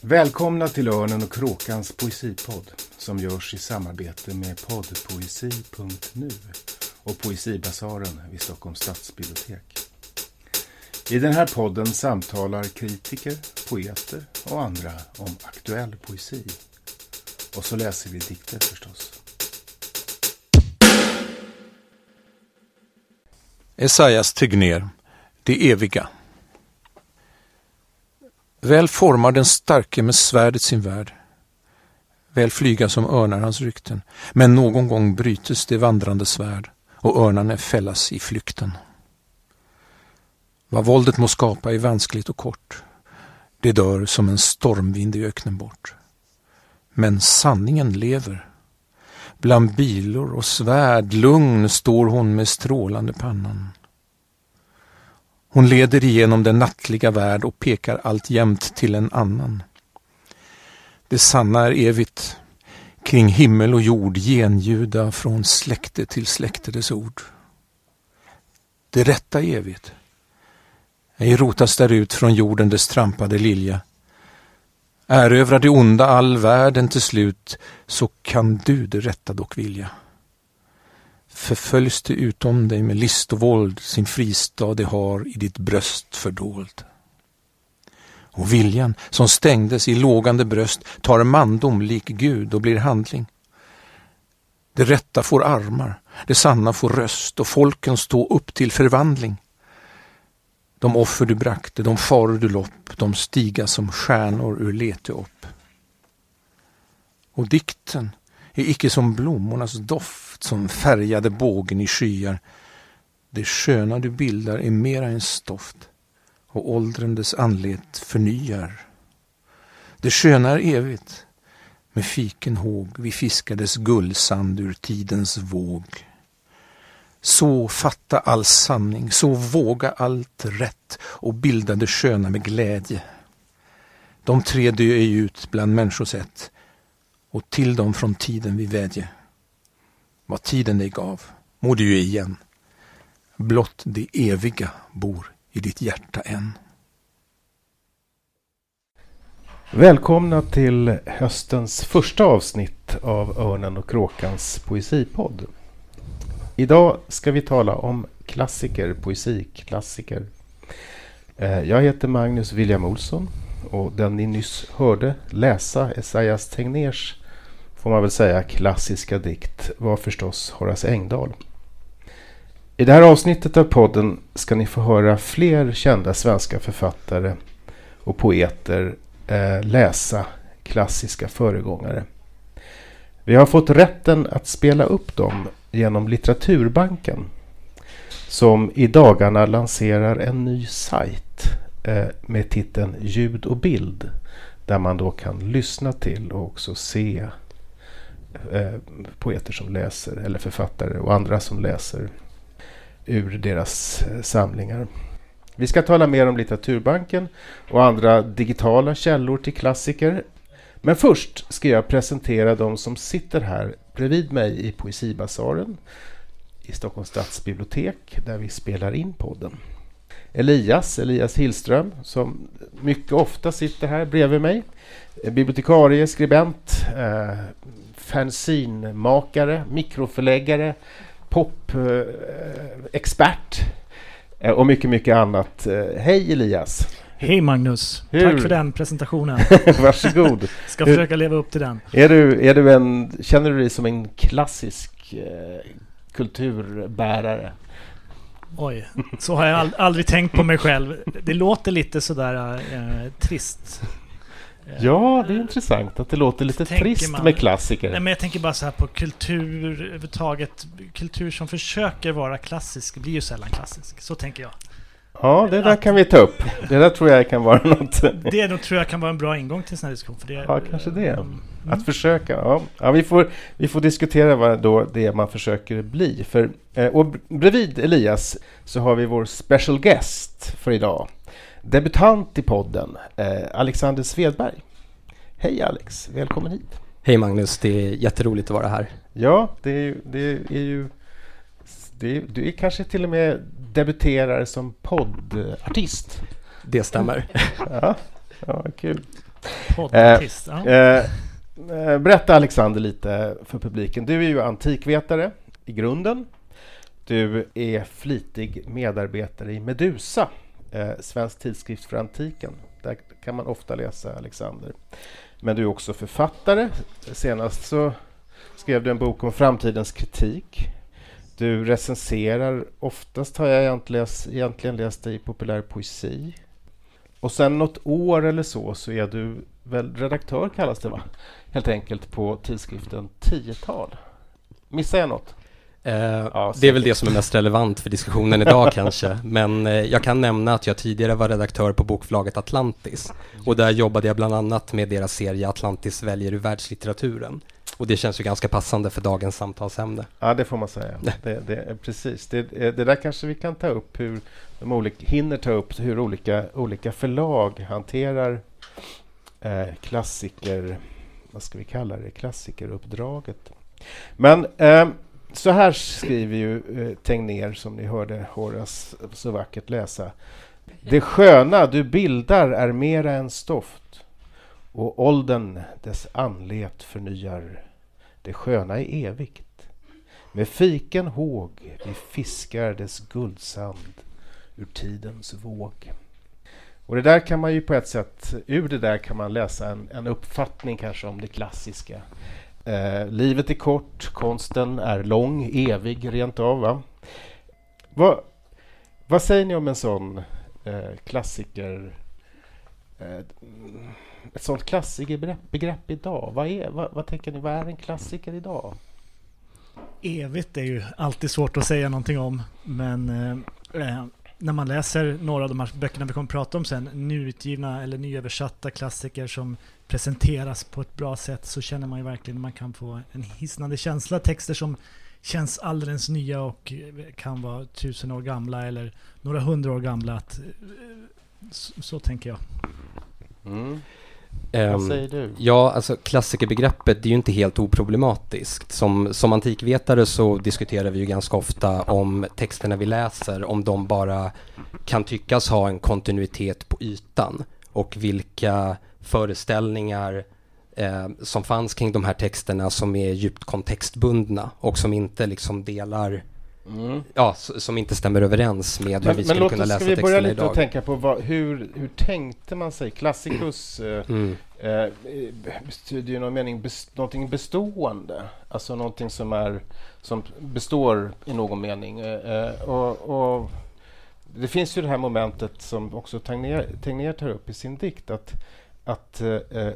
Välkomna till Örnen och Kråkans poesipodd som görs i samarbete med poddpoesi.nu och Poesibasaren vid Stockholms stadsbibliotek. I den här podden samtalar kritiker, poeter och andra om aktuell poesi. Och så läser vi dikter förstås. Esaias Tegnér, Det eviga. Väl formar den starke med svärdet sin värld. Väl flyga som örnar hans rykten. Men någon gång brytes det vandrande svärd och örnarna fällas i flykten. Vad våldet må skapa är vanskligt och kort. Det dör som en stormvind i öknen bort. Men sanningen lever. Bland bilor och svärd lugn står hon med strålande pannan. Hon leder igenom den nattliga värld och pekar alltjämt till en annan. Det sanna är evigt, kring himmel och jord genljuda från släkte till släkte dess ord. Det rätta är evigt. Ej rotas därut från jorden dess trampade lilja. Erövrar det onda all världen till slut, så kan du det rätta dock vilja. Förföljs du utom dig med list och våld, sin fristad det har i ditt bröst fördold. Och viljan som stängdes i lågande bröst tar mandom lik Gud och blir handling. Det rätta får armar, det sanna får röst och folken stå upp till förvandling. De offer du brakte, de faror du lopp, de stiga som stjärnor ur lete upp. Och dikten är icke som blommornas doft som färgade bågen i skyar. Det sköna du bildar är mera än stoft och åldern dess anlet förnyar. Det sköna är evigt, med fiken håg vi fiskades gullsand ur tidens våg. Så fatta all sanning, så våga allt rätt och bilda det sköna med glädje. De tre dö ej ut bland människosätt och till dem från tiden vi vädje. Vad tiden dig gav må du ju igen. Blott det eviga bor i ditt hjärta än. Välkomna till höstens första avsnitt av Örnen och Kråkans poesipodd. Idag ska vi tala om klassiker, poesiklassiker. Eh, jag heter Magnus William Olsson och den ni nyss hörde läsa Esaias Tegnérs, får man väl säga, klassiska dikt var förstås Horace Engdahl. I det här avsnittet av podden ska ni få höra fler kända svenska författare och poeter eh, läsa klassiska föregångare. Vi har fått rätten att spela upp dem genom Litteraturbanken som i dagarna lanserar en ny sajt eh, med titeln Ljud och bild där man då kan lyssna till och också se eh, poeter som läser eller författare och andra som läser ur deras eh, samlingar. Vi ska tala mer om Litteraturbanken och andra digitala källor till klassiker. Men först ska jag presentera de som sitter här bredvid mig i Poesibasaren i Stockholms stadsbibliotek där vi spelar in podden. Elias, Elias Hillström, som mycket ofta sitter här bredvid mig. Eh, bibliotekarie, skribent, eh, fanzinmakare, mikroförläggare, popexpert eh, och mycket, mycket annat. Eh, hej Elias! Hej Magnus! Hur? Tack för den presentationen. Varsågod! Ska försöka leva upp till den. Är du, är du en, känner du dig som en klassisk eh, kulturbärare? Oj, så har jag ald- aldrig tänkt på mig själv. Det låter lite sådär eh, trist. Ja, det är intressant att det låter lite Tänker trist man- med klassiker. Nej, men jag tänker bara så här på kultur överhuvudtaget. Kultur som försöker vara klassisk blir ju sällan klassisk. Så tänker jag. Ja, det där kan vi ta upp. Det där tror jag kan vara något. Det nog tror jag kan vara en bra ingång till en sån här diskussion. För det, Ja, kanske det. Mm. Att försöka, ja. ja vi, får, vi får diskutera vad då det man försöker bli. För, eh, och bredvid Elias så har vi vår special guest för idag. Debutant i podden, eh, Alexander Svedberg. Hej Alex, välkommen hit. Hej Magnus, det är jätteroligt att vara här. Ja, det är, ju- det är ju... Det är, du är kanske till och med debuterar som poddartist. Det stämmer. Ja, ja kul. Poddartist. Ja. Eh, eh, berätta Alexander lite för publiken. Du är ju antikvetare i grunden. Du är flitig medarbetare i Medusa, eh, Svensk tidskrift för antiken. Där kan man ofta läsa Alexander. Men du är också författare. Senast så skrev du en bok om framtidens kritik. Du recenserar, oftast har jag egentligen läst, egentligen läst dig i populär poesi. Och sen något år eller så så är du väl redaktör kallas det va? Helt enkelt på tidskriften Tiotal. Missar jag något? Eh, det är väl det som är mest relevant för diskussionen idag kanske. Men eh, jag kan nämna att jag tidigare var redaktör på bokförlaget Atlantis. Och där jobbade jag bland annat med deras serie Atlantis väljer ur världslitteraturen. Och det känns ju ganska passande för dagens samtalsämne. Ja, det får man säga. Det, det, precis. Det, det där kanske vi kan ta upp hur de olika, hinner ta upp hur olika, olika förlag hanterar eh, klassiker, vad ska vi kalla det, klassikeruppdraget. Men eh, så här skriver ju eh, Tegnér, som ni hörde Horace så vackert läsa. Det sköna du bildar är mera än stoft och åldern dess anlet förnyar. Det sköna är evigt. Med fiken håg vi fiskar dess guldsand ur tidens våg. Och det där kan man ju på ett sätt, ur det där kan man läsa en, en uppfattning kanske om det klassiska. Eh, livet är kort, konsten är lång, evig rent av. Va? Va, vad säger ni om en sån eh, klassiker? Eh, ett sånt klassikerbegrepp begrepp idag. Vad, är, vad, vad tänker ni, vad är en klassiker idag? Evigt är ju alltid svårt att säga någonting om. Men eh, eh när man läser några av de här böckerna vi kommer att prata om sen, nyutgivna eller nyöversatta klassiker som presenteras på ett bra sätt så känner man ju verkligen att man kan få en hisnande känsla. Texter som känns alldeles nya och kan vara tusen år gamla eller några hundra år gamla. Att, så, så tänker jag. Mm. Vad Ehm, säger du? Ja, alltså klassikerbegreppet det är ju inte helt oproblematiskt. Som, som antikvetare så diskuterar vi ju ganska ofta om texterna vi läser, om de bara kan tyckas ha en kontinuitet på ytan och vilka föreställningar eh, som fanns kring de här texterna som är djupt kontextbundna och som inte liksom delar, Mm. ja, som inte stämmer överens med hur vi Men, men skulle låt kunna oss, läsa ska vi börja texterna lite och idag. tänka på vad, hur, hur tänkte man sig? Klassikus eh, Mm. eh, betyder ju någon mening bes, någonting bestående. Alltså någonting som, är, som består i någon mening. Eh, eh, och, och det finns ju det här momentet som också Tegnér tar upp i sin dikt. Att, att, eh, eh,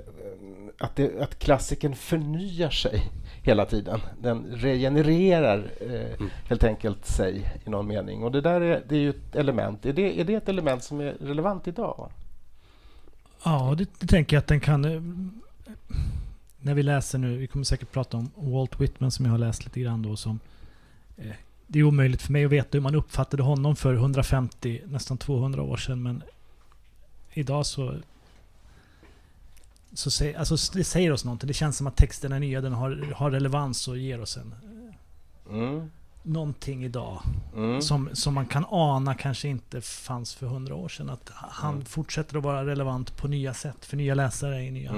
att, det, att klassiken förnyar sig hela tiden. Den regenererar eh, helt enkelt sig i någon mening. Och det där är, det är ju ett element. Är det, är det ett element som är relevant idag? Ja, det, det tänker jag att den kan... eh, När vi läser nu, vi kommer säkert prata om Walt Whitman som jag har läst lite grann då som... eh, Det är omöjligt för mig att veta hur man uppfattade honom för 150, nästan 200 år sedan men idag så... så säg, alltså det säger oss någonting. Det känns som att texten är nya, den har, har relevans och ger oss en, Mm. någonting idag. Mm. Som, som man kan ana kanske inte fanns för 100 år sedan. Att han Mm. fortsätter att vara relevant på nya sätt, för nya läsare i nya...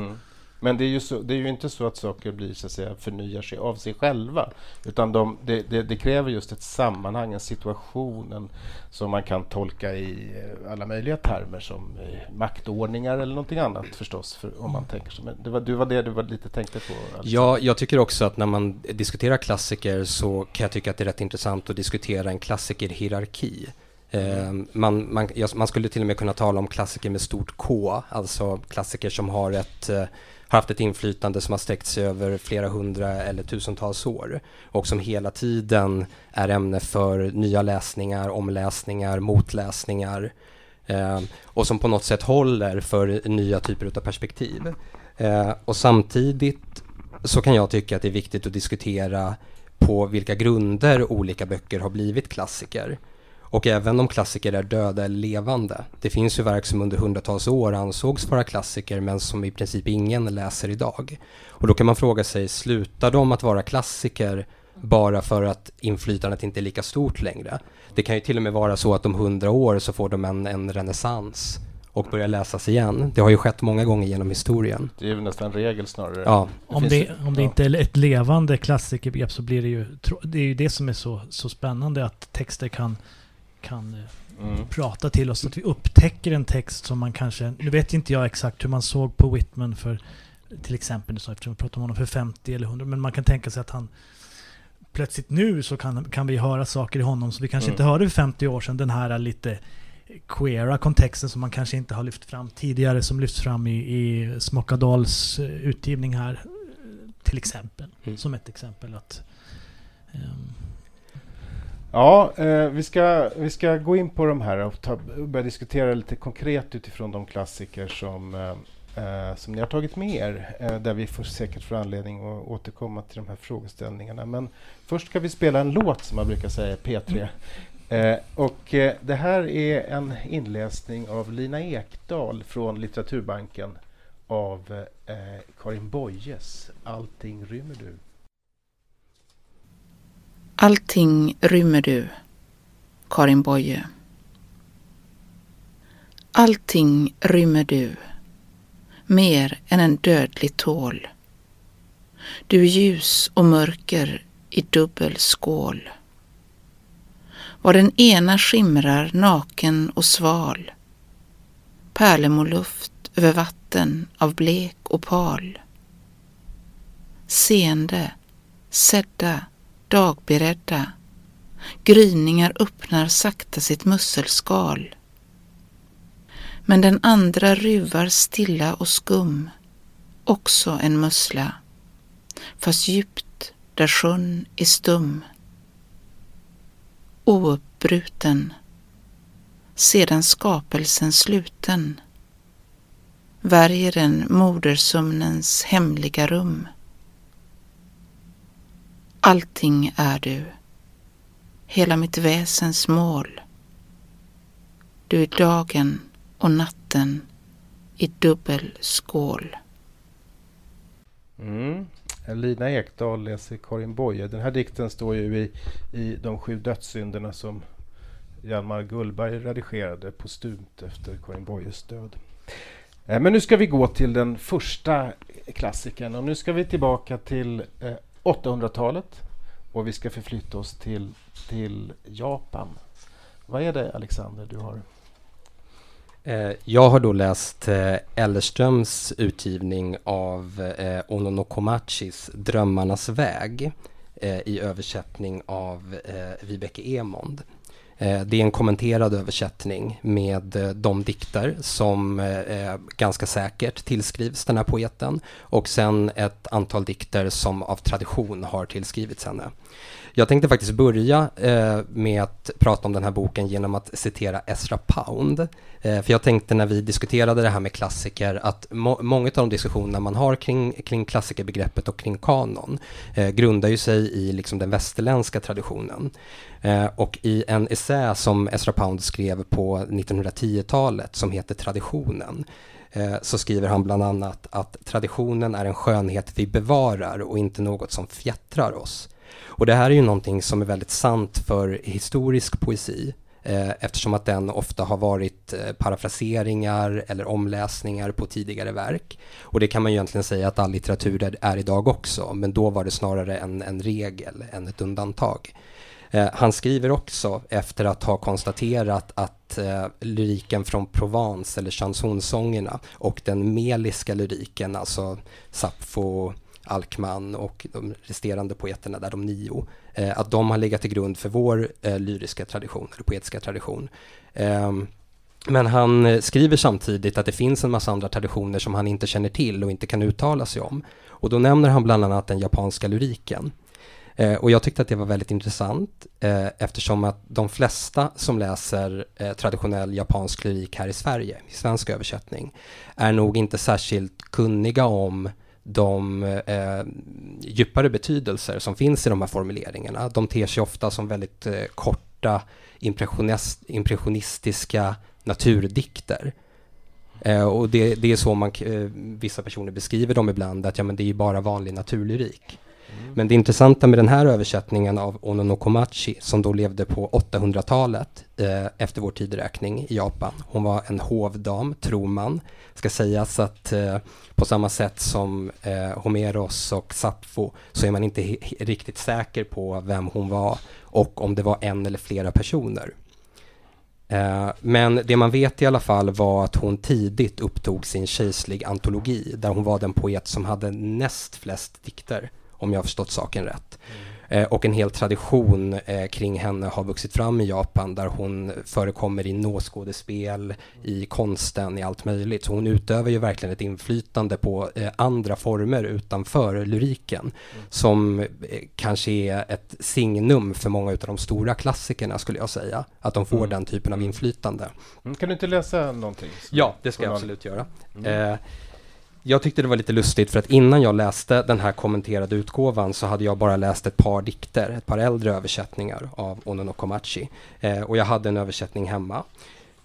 Men det är, ju så, det är ju inte så att saker blir, så att säga, förnyar sig av sig själva. Utan de, det, det, det kräver just ett sammanhang, en situation en, som man kan tolka i eh, alla möjliga termer som eh, maktordningar eller någonting annat förstås. För, om man tänker så. Men det var, du var det du var lite tänkte på? Alexander. Ja, jag tycker också att när man diskuterar klassiker så kan jag tycka att det är rätt intressant att diskutera en klassikerhierarki. Ehm, man, man, man skulle till och med kunna tala om klassiker med stort K, alltså klassiker som har, ett, eh, haft ett inflytande som har sträckt sig över flera hundra eller tusentals år och som hela tiden är ämne för nya läsningar, omläsningar, motläsningar eh, och som på något sätt håller för nya typer av perspektiv. Eh, och samtidigt så kan jag tycka att det är viktigt att diskutera på vilka grunder olika böcker har blivit klassiker. Och även om klassiker är döda eller levande. Det finns ju verk som under hundratals år ansågs vara klassiker men som i princip ingen läser idag. Och då kan man fråga sig, slutar de att vara klassiker bara för att inflytandet inte är lika stort längre? Det kan ju till och med vara så att om hundra år så får de en, en renässans och börjar läsas igen. Det har ju skett många gånger genom historien. Det är ju nästan regel snarare. Ja. Det om det, om det ja. inte är ett levande klassikerbegrepp så blir det ju... Det är ju det som är så, så spännande att texter kan, kan eh, mm. prata till oss. Att vi upptäcker en text som man kanske... Nu vet inte jag exakt hur man såg på Whitman för till exempel, så eftersom vi pratar om honom för 50 eller 100, men man kan tänka sig att han plötsligt nu så kan, kan vi höra saker i honom som vi kanske mm. inte hörde för 50 år sedan. Den här lite queera kontexten som man kanske inte har lyft fram tidigare som lyfts fram i, i Smockadals eh, utgivning här. Till exempel. Mm. Som ett exempel. att um... Ja, eh, vi, ska, vi ska gå in på de här och ta, börja diskutera lite konkret utifrån de klassiker som, eh, eh, som ni har tagit med er. Eh, där vi får säkert får anledning att återkomma till de här frågeställningarna. Men först ska vi spela en låt som man brukar säga P3. Eh, och eh, det här är en inläsning av Lina Ekdahl från Litteraturbanken av Karin Boyes Allting rymmer du. Allting rymmer du, Karin Boye. Allting rymmer du, mer än en dödlig tål. Du är ljus och mörker i dubbel skål var den ena skimrar naken och sval. Pärlemorluft över vatten av blek opal. Seende, sedda, dagberedda. Gryningar öppnar sakta sitt musselskal. Men den andra ruvar stilla och skum, också en mussla, fast djupt där sjön är stum ouppbruten, sedan skapelsen sluten, värjer den modersömnens hemliga rum. Allting är du, hela mitt väsens mål. Du är dagen och natten i dubbel skål. Mm. Lina Ekdahl läser Karin Boye. Den här dikten står ju i, i De sju dödssynderna som Hjalmar Gullberg redigerade postumt efter Karin Boyes död. Eh, men nu ska vi gå till den första klassikern och nu ska vi tillbaka till eh, 800-talet och vi ska förflytta oss till, till Japan. Vad är det Alexander du har eh, jag har då läst eh, Ellerströms utgivning av eh, Ononokomachis Drömmarnas väg eh, i översättning av Vibeke Emond. Eh, det är en kommenterad översättning med eh, de dikter som eh, ganska säkert tillskrivs den här poeten och sen ett antal dikter som av tradition har tillskrivits henne. Jag tänkte faktiskt börja eh, med att prata om den här boken genom att citera Ezra Pound. Eh, för jag tänkte när vi diskuterade det här med klassiker att må många av de diskussioner man har kring, kring klassikerbegreppet och kring kanon eh, grundar ju sig i liksom den västerländska traditionen. Eh, och i en essä som Ezra Pound skrev på 1910-talet som heter Traditionen eh, så skriver han bland annat att traditionen är en skönhet vi bevarar och inte något som fjättrar oss. Och det här är ju någonting som är väldigt sant för historisk poesi eh, eftersom att den ofta har varit eh, parafraseringar eller omläsningar på tidigare verk. Och det kan man ju egentligen säga att all litteratur är, idag också, men då var det snarare en, en regel än ett undantag. Eh, han skriver också efter att ha konstaterat att eh, lyriken från Provence eller chansonsångerna och den meliska lyriken, alltså Sappho, Alkman och de resterande poeterna, där de nio, eh, att de har legat till grund för vår eh, lyriska tradition, eller poetiska tradition. Ehm, men han eh, skriver samtidigt att det finns en massa andra traditioner som han inte känner till och inte kan uttala sig om. Och då nämner han bland annat den japanska lyriken. Eh, och jag tyckte att det var väldigt intressant eh, eftersom att de flesta som läser eh, traditionell japansk lyrik här i Sverige, i svensk översättning, är nog inte särskilt kunniga om de eh, djupare betydelser som finns i de här formuleringarna. De ter sig ofta som väldigt eh, korta impressionist, impressionistiska naturdikter. Eh, och det, det, är så man, eh, vissa personer beskriver dem ibland, att ja, men det är bara vanlig naturlyrik. Mm. Men det intressanta med den här översättningen av Ono Komachi som då levde på 800-talet eh, efter vår tideräkning i Japan. Hon var en hovdam, tror man. Ska sägas att eh, på samma sätt som eh, Homeros och Sappho så är man inte riktigt säker på vem hon var och om det var en eller flera personer. Eh, men det man vet i alla fall var att hon tidigt upptog sin kejserlig antologi där hon var den poet som hade näst flest dikter om jag har förstått saken rätt. Mm. Eh, och en hel tradition eh, kring henne har vuxit fram i Japan där hon förekommer i nåskådespel, i konsten, i allt möjligt. Så hon utövar ju verkligen ett inflytande på eh, andra former utanför lyriken mm. som kanske är ett signum för många av de stora klassikerna skulle jag säga. Att de får mm. den typen av inflytande. Mm, kan du inte läsa någonting? Ja, det ska jag absolut göra. Jag tyckte det var lite lustigt för att innan jag läste den här kommenterade utgåvan så hade jag bara läst ett par dikter, ett par äldre översättningar av Ono no Komachi. Eh, och jag hade en översättning hemma.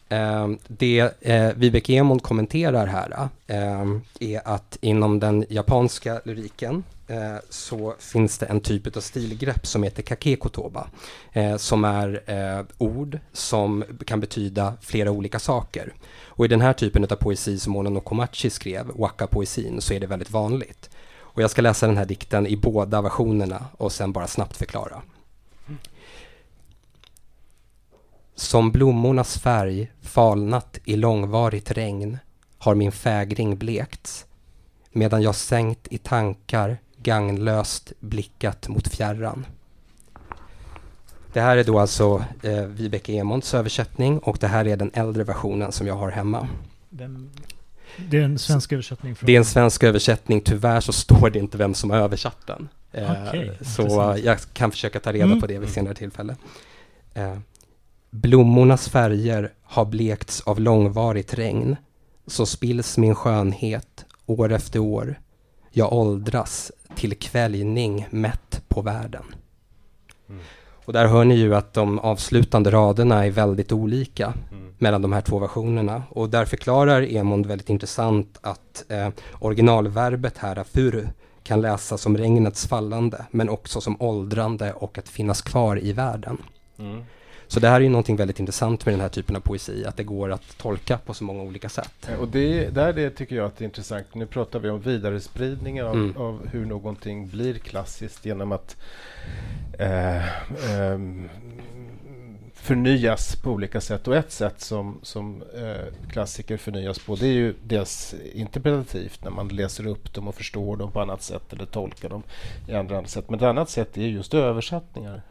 Eh, det eh, Vibeke Emond kommenterar här eh, är att inom den japanska lyriken Eh, så finns det en typ av stilgrepp som heter kakekotoba. Eh, som är eh, ord som kan betyda flera olika saker. Och i den här typen av poesi som Onono Komachi skrev, waka-poesin, så är det väldigt vanligt. Och jag ska läsa den här dikten i båda versionerna och sen bara snabbt förklara. Som blommornas färg falnat i långvarigt regn har min fägring blekts medan jag sänkt i tankar gagnlöst blickat mot fjärran. Det här är då alltså eh, Vibeke Emonds översättning och det här är den äldre versionen som jag har hemma. Den, det är en svensk översättning? Från... Det är en svensk översättning. Tyvärr så står det inte vem som har översatt den. Eh, okay, så intressant. jag kan försöka ta reda mm. på det vid senare tillfälle. Eh, Blommornas färger har blekts av långvarigt regn. Så spills min skönhet år efter år. Jag åldras till kväljning mätt på världen. Mm. Och där hör ni ju att de avslutande raderna är väldigt olika mm. mellan de här två versionerna. Och där förklarar Emond väldigt intressant att eh, originalverbet här, furu, kan läsas som regnets fallande, men också som åldrande och att finnas kvar i världen. Mm. Så det här är ju någonting väldigt intressant med den här typen av poesi, att det går att tolka på så många olika sätt. Och det, där det tycker jag att det är intressant. Nu pratar vi om vidarespridningen av, mm. av hur någonting blir klassiskt genom att eh, eh, förnyas på olika sätt. Och ett sätt som, som eh, klassiker förnyas på det är ju dels interpretativt när man läser upp dem och förstår dem på annat sätt eller tolkar dem i andra sätt. Men ett annat sätt är just översättningar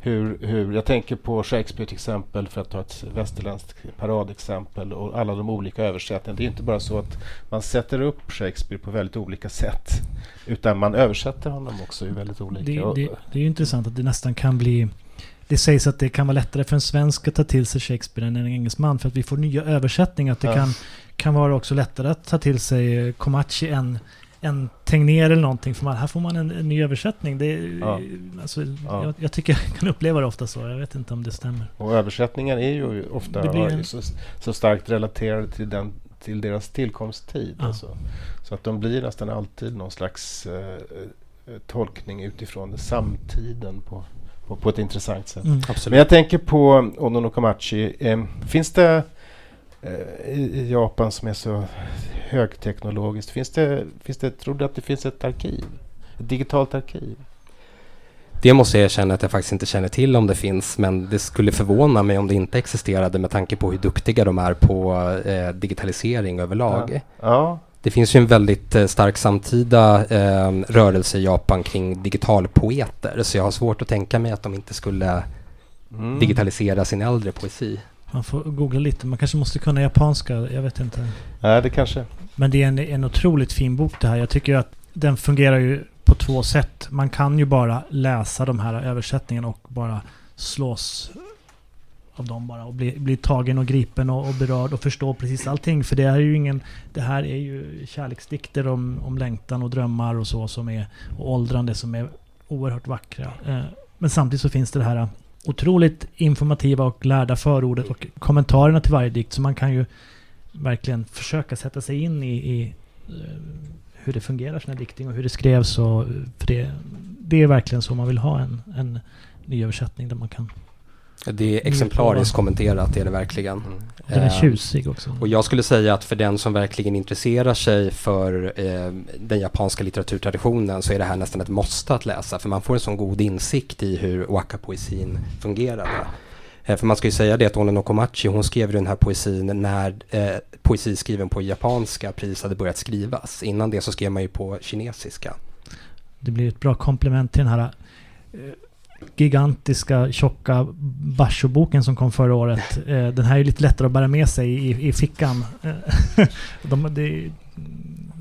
hur, hur, jag tänker på Shakespeare till exempel, för att ta ett västerländskt paradexempel och alla de olika översättningarna. Det är inte bara så att man sätter upp Shakespeare på väldigt olika sätt, utan man översätter honom också i väldigt olika... Det, det, det är ju intressant att det nästan kan bli det sägs att det kan vara lättare för en svensk att ta till sig Shakespeare än en engelsman för att vi får nya översättningar. Att det ja. kan, kan vara också lättare att ta till sig Comanche än en Tegnér eller någonting. För man, här får man en, en ny översättning. Det, ja. Alltså, ja. Jag, jag, tycker jag kan uppleva det ofta så. Jag vet inte om det stämmer. Och översättningar är ju ofta en... så, så, starkt relaterade till, den, till deras tillkomsttid. Ja. Alltså. Så att de blir nästan alltid någon slags eh, eh tolkning utifrån samtiden på, på, på ett intressant sätt. Mm. Men jag tänker på Ono no Komachi. Eh, finns det i Japan som är så högteknologiskt. Finns det, finns det, tror du att det finns ett arkiv? Ett digitalt arkiv? Det måste jag erkänna att jag faktiskt inte känner till om det finns, men det skulle förvåna mig om det inte existerade med tanke på hur duktiga de är på eh, digitalisering överlag. Ja. ja. Det finns ju en väldigt eh, stark samtida eh, rörelse i Japan kring digitalpoeter, så jag har svårt att tänka mig att de inte skulle mm. digitalisera sin äldre poesi. Man får googla lite. Man kanske måste kunna japanska. Jag vet inte. Nej, det kanske. Men det är en, en otroligt fin bok det här. Jag tycker att den fungerar ju på två sätt. Man kan ju bara läsa de här översättningarna och bara slås av dem bara och bli, bli tagen och gripen och, och, berörd och förstå precis allting. För det är ju ingen... Det här är ju kärleksdikter om, om längtan och drömmar och så som är... Och åldrande som är oerhört vackra. Eh, men samtidigt så finns det det här otroligt informativa och lärda förordet och kommentarerna till varje dikt. Så man kan ju verkligen försöka sätta sig in i, i eh, hur det fungerar, sån här dikting och hur det skrevs. Och, eh, för det, det är verkligen så man vill ha en, en nyöversättning där man kan... Det är exemplariskt kommenterat, det är det verkligen. Mm. Den är Eh, tjusig också. Och jag skulle säga att för den som verkligen intresserar sig för eh, den japanska litteraturtraditionen så är det här nästan ett måste att läsa för man får en sån god insikt i hur waka-poesin fungerade. Eh, för man ska ju säga det att Ono no Komachi hon skrev den här poesin när eh, poesi skriven på japanska precis hade börjat skrivas. Innan det så skrev man ju på kinesiska. Det blir ett bra komplement till den här eh, gigantiska tjocka Basho-boken som kom förra året. Eh, den här är lite lättare att bära med sig i, i fickan. Eh, De, det,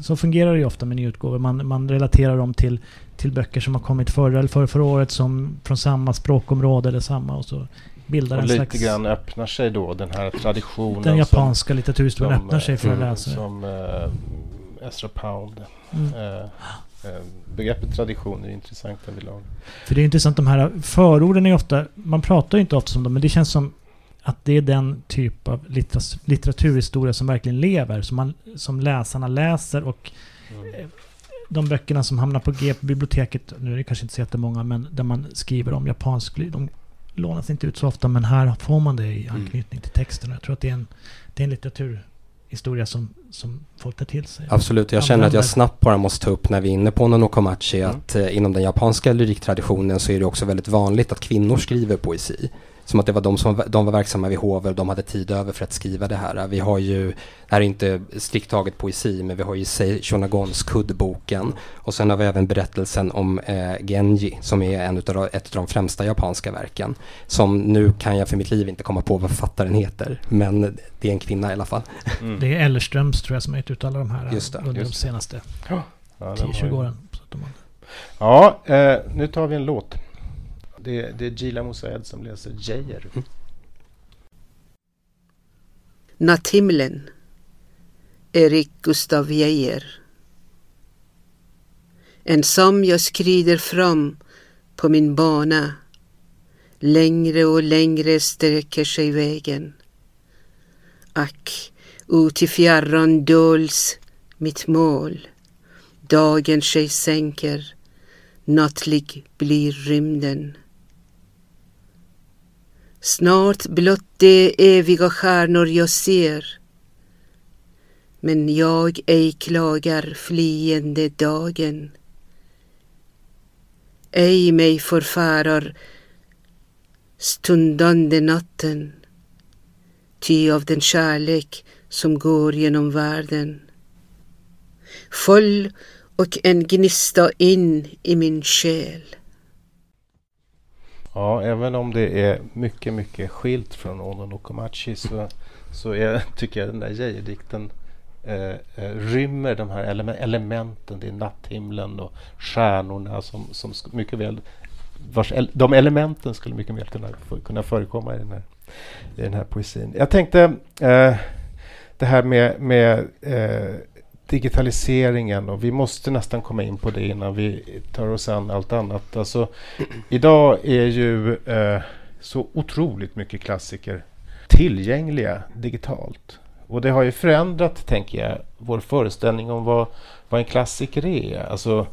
så fungerar det ju ofta med nyutgåvor. Man, man relaterar dem till, till böcker som har kommit förra eller förra, förra året som från samma språkområde eller samma och så bildar Och en lite slags... grann öppnar sig då den här traditionen. Den japanska litteraturhistorien öppnar sig för mm, läsa. Som eh, Ezra Pound. Mm. Eh, eh, begreppet tradition är intressant överlag. För det är intressant, de här förorden är ofta, man pratar ju inte ofta om dem, men det känns som att det är den typ av litteraturhistoria som verkligen lever, som, man, som läsarna läser och Mm. de böckerna som hamnar på G på biblioteket, nu är det kanske inte så jättemånga, men där man skriver om japansk, de lånas inte ut så ofta, men här får man det i anknytning till texten. Jag tror att det är en, det är en litteraturhistoria som, som folk tar till sig. Absolut, jag känner att jag snabbt bara måste ta upp när vi är inne på Ono no Komachi Mm. att eh, inom den japanska lyriktraditionen så är det också väldigt vanligt att kvinnor skriver poesi. Som att det var de som var- de var verksamma vid hovet och de hade tid över för att skriva det här. Vi har ju, det här är inte strikt taget poesi, men vi har ju Shonagons Kuddboken och sen har vi även berättelsen om eh, Genji som är en utav, ett av de främsta japanska verken. Som nu kan jag för mitt liv inte komma på vad författaren heter, men det är en kvinna i alla fall. Mm. Det är Ellerströms tror jag som har gett ut alla de här Just det, under de just det. senaste Ja, den har 10-20 ju- åren. De Ja, eh, nu tar vi en låt. Det, det är Gila Mosaed som läser Geijer. Natthimlen Erik Gustav Geijer. Ensam jag skrider fram på min bana Längre och längre sträcker sig vägen. Ack, ut i fjärran döljs mitt mål. Dagen sig sänker Nattlig blir rymden Snart blott de eviga stjärnor jag ser. Men jag ej klagar flyende dagen. Ej mig förfärar stundande natten. Ty av den kärlek som går genom världen. Föll och en gnista in i min själ. Ja, även om det är mycket, mycket skilt från Ono Lokomachi så, så är, tycker jag den där Geijer-dikten eh, eh, rymmer de här elementen. Det är natthimlen och stjärnorna som, som mycket väl vars, de elementen skulle mycket väl kunna, kunna förekomma i den här, i den här poesin. Jag tänkte eh, det här med, med eh, digitaliseringen och vi måste nästan komma in på det innan vi tar oss an allt annat. Alltså, idag är ju eh, så otroligt mycket klassiker tillgängliga digitalt. Och det har ju förändrat, tänker jag, vår föreställning om vad, vad en klassiker är. Alltså,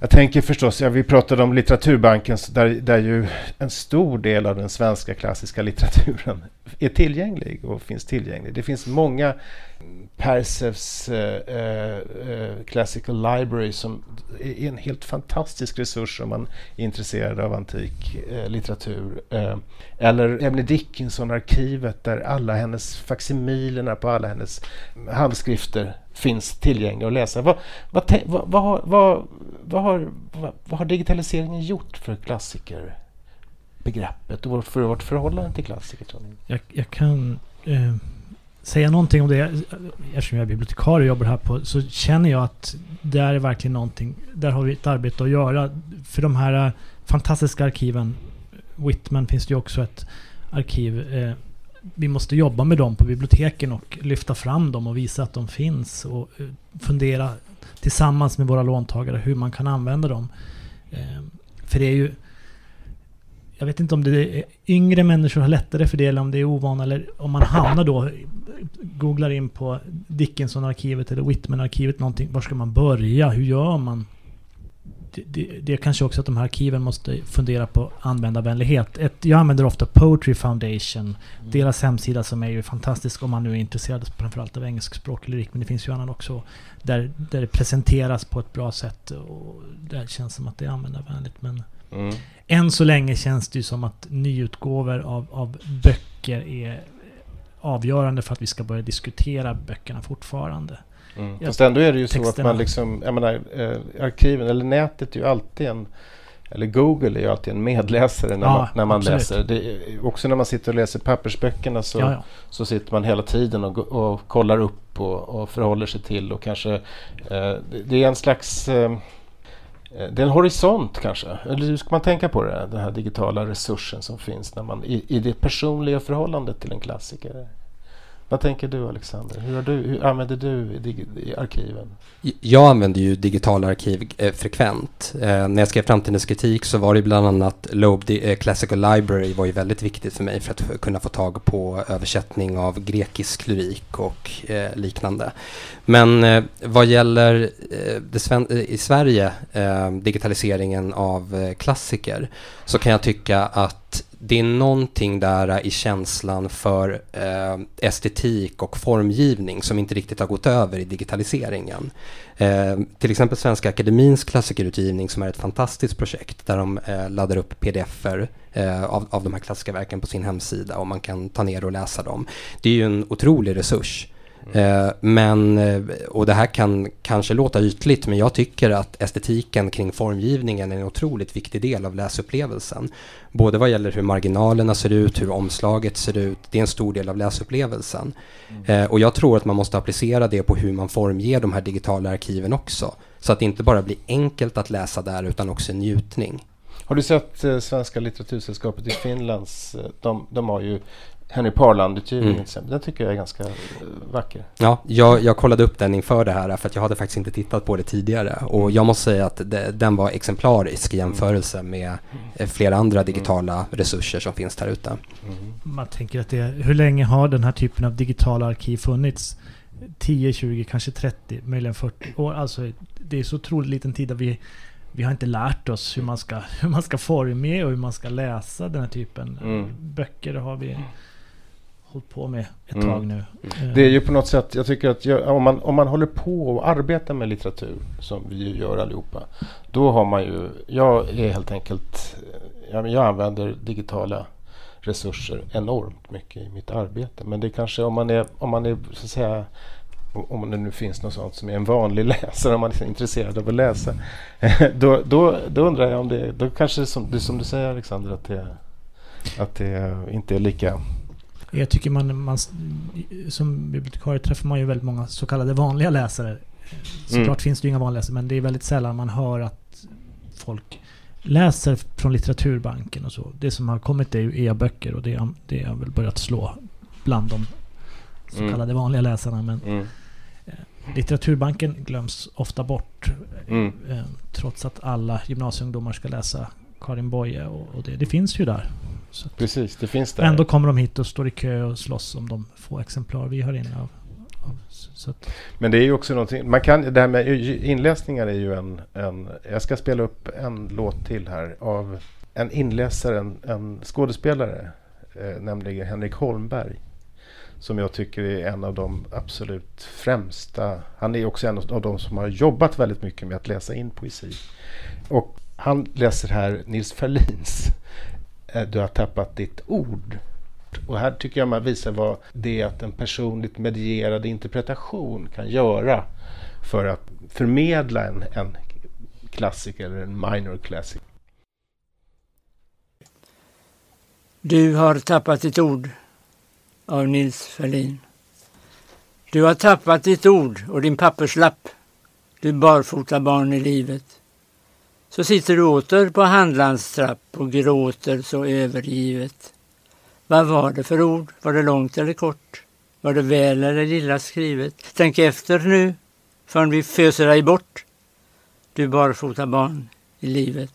jag tänker förstås, ja, vi pratade om litteraturbanken där, där ju en stor del av den svenska klassiska litteraturen är tillgänglig och finns tillgänglig. Det finns många Perseus eh, eh, eh, Classical Library som är en helt fantastisk resurs om man är intresserad av antik eh, litteratur. Eh, eller Emily Dickinson-arkivet där alla hennes faksimilerna på alla hennes handskrifter finns tillgängliga att läsa. Vad, vad, vad, vad, har- vad, vad, har, vad, vad har digitaliseringen gjort för klassiker? Begreppet och vårt, för vårt förhållande till klassiker? tror jag. Jag, jag kan eh, säga någonting om det. Eftersom jag är bibliotekarie och jobbar här på så känner jag att det är verkligen någonting. Där har vi ett arbete att göra. För de här eh, fantastiska arkiven. Whitman finns det ju också ett arkiv. Eh, vi måste jobba med dem på biblioteken och lyfta fram dem och visa att de finns. Och eh, fundera tillsammans med våra låntagare hur man kan använda dem. Eh, för det är ju jag vet inte om det är yngre människor har lättare för det eller om det är ovana eller om man hamnar då googlar in på Dickinson-arkivet eller Whitman-arkivet någonting. Var ska man börja? Hur gör man? det, det, det är kanske också att de här arkiven måste fundera på användarvänlighet. Ett, jag använder ofta Poetry Foundation. Mm. Deras hemsida som är ju fantastisk om man nu är intresserad framförallt av engelskspråkig lyrik. Men det finns ju annan också. Där, där det presenteras på ett bra sätt. Och det känns som att det är användarvänligt. Men Mm. än så länge känns det ju som att nyutgåvor av, av böcker är avgörande för att vi ska börja diskutera böckerna fortfarande. Mm. Fast ändå är det ju så att texterna. man liksom, jag menar, eh, arkiven eller nätet är ju alltid en, eller Google är ju alltid en medläsare när Ja, man, när man absolut. läser. Det också när man sitter och läser pappersböckerna så, Ja, ja. så sitter man hela tiden och, och kollar upp och, och förhåller sig till och kanske eh, det, är en slags eh, Eh, det är en horisont kanske. Eller hur ska man tänka på det? Den här digitala resursen som finns när man, i, i det personliga förhållandet till en klassiker. Vad tänker du Alexander? Hur, har du, hur använder du i, dig- i arkiven? Jag använder ju digitala arkiv eh, frekvent. Eh, när jag skrev framtidens så var det bland annat Loeb eh, Classical Library var ju väldigt viktigt för mig för att kunna få tag på översättning av grekisk lyrik och eh, liknande. Men eh, vad gäller eh, det sven- eh, i Sverige, eh, digitaliseringen av eh, klassiker, så kan jag tycka att det är någonting där i känslan för eh, estetik och formgivning som inte riktigt har gått över i digitaliseringen. Eh, till exempel Svenska Akademins klassikerutgivning som är ett fantastiskt projekt där de eh, laddar upp pdf-er eh, av, av de här klassiska verken på sin hemsida och man kan ta ner och läsa dem. Det är ju en otrolig resurs. Eh, men, eh, och det här kan kanske låta ytligt, men jag tycker att estetiken kring formgivningen är en otroligt viktig del av läsupplevelsen. Både vad gäller hur marginalerna ser ut, hur omslaget ser ut. Det är en stor del av läsupplevelsen. Eh, och jag tror att man måste applicera det på hur man formger de här digitala arkiven också. Så att det inte bara blir enkelt att läsa där, utan också en njutning. Har du sett eh, Svenska litteratursällskapet i Finlands? Eh, de, de har ju Henry Parland-utgivningen Mm. exempel. Den tycker jag är ganska eh, vacker. Ja, jag, jag kollade upp den inför det här för att jag hade faktiskt inte tittat på det tidigare. Och jag måste säga att det, den var exemplarisk i jämförelse med eh, flera andra digitala resurser som finns där ute. Mm. Man tänker att det är, hur länge har den här typen av digitala arkiv funnits? 10, 20, kanske 30, möjligen 40 år. Alltså det är så otroligt liten tid att vi, vi har inte lärt oss hur man ska, hur man ska formge och hur man ska läsa den här typen. Mm. Böcker har vi hållit på med ett Mm. tag nu. Eh, Det är ju på något sätt, jag tycker att jag, om, man, om man håller på och arbetar med litteratur, som vi ju gör allihopa, då har man ju, jag är helt enkelt, ja, men jag använder digitala resurser enormt mycket i mitt arbete. Men det kanske om man är, om man är så att säga, om det nu finns något sånt som är en vanlig läsare, om man är intresserad av att läsa, då, då, då undrar jag om det, då kanske det som, det som du säger Alexander, att det, att det inte är lika Jag tycker man, man som bibliotekarie träffar man ju väldigt många så kallade vanliga läsare. Såklart Mm. finns det ju inga vanliga läsare men det är väldigt sällan man hör att folk läser från litteraturbanken och så. Det som har kommit är ju e-böcker och det, har- det har väl börjat slå bland de så Mm. kallade vanliga läsarna. Men Mm. litteraturbanken glöms ofta bort. Mm. Eh, trots att alla gymnasieungdomar ska läsa Karin Boye och, och det, det finns ju där. Precis, det finns där. Ändå kommer de hit och står i kö och slåss om de få exemplar vi har inne. Av, av, så att, Men det är ju också någonting, man kan, det här med inläsningar är ju en, en, jag ska spela upp en låt till här av en inläsare, en, en skådespelare, eh, nämligen Henrik Holmberg. Som jag tycker är en av de absolut främsta, han är också en av de som har jobbat väldigt mycket med att läsa in poesi. Och han läser här Nils Ferlins Eh, du har tappat ditt ord. Och här tycker jag man visar vad det är att en personligt medierad interpretation kan göra för att förmedla en, en klassiker eller en minor classic. Du har tappat ditt ord av Nils Ferlin. Du har tappat ditt ord och din papperslapp, du barfota barn i livet. Så sitter du åter på handlarns trapp och gråter så övergivet. Vad var det för ord? Var det långt eller kort? Var det väl eller illa skrivet? Tänk efter nu, förrän vi föser dig bort. Du barfota barn i livet.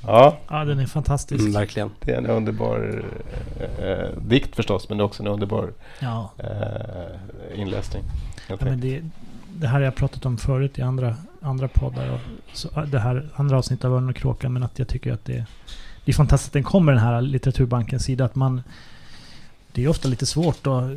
Ja, ja, den är fantastisk. Mm, verkligen. det är en underbar eh, dikt förstås, men det är också en underbar Ja, eh, inläsning. ja, men det, det här har jag pratat om förut i andra, andra poddar. Och så, det här andra avsnittet av Örnen och Kråkan. Men att jag tycker att det, det är fantastiskt att den kommer den här litteraturbankens sida. Att man, det är ofta lite svårt att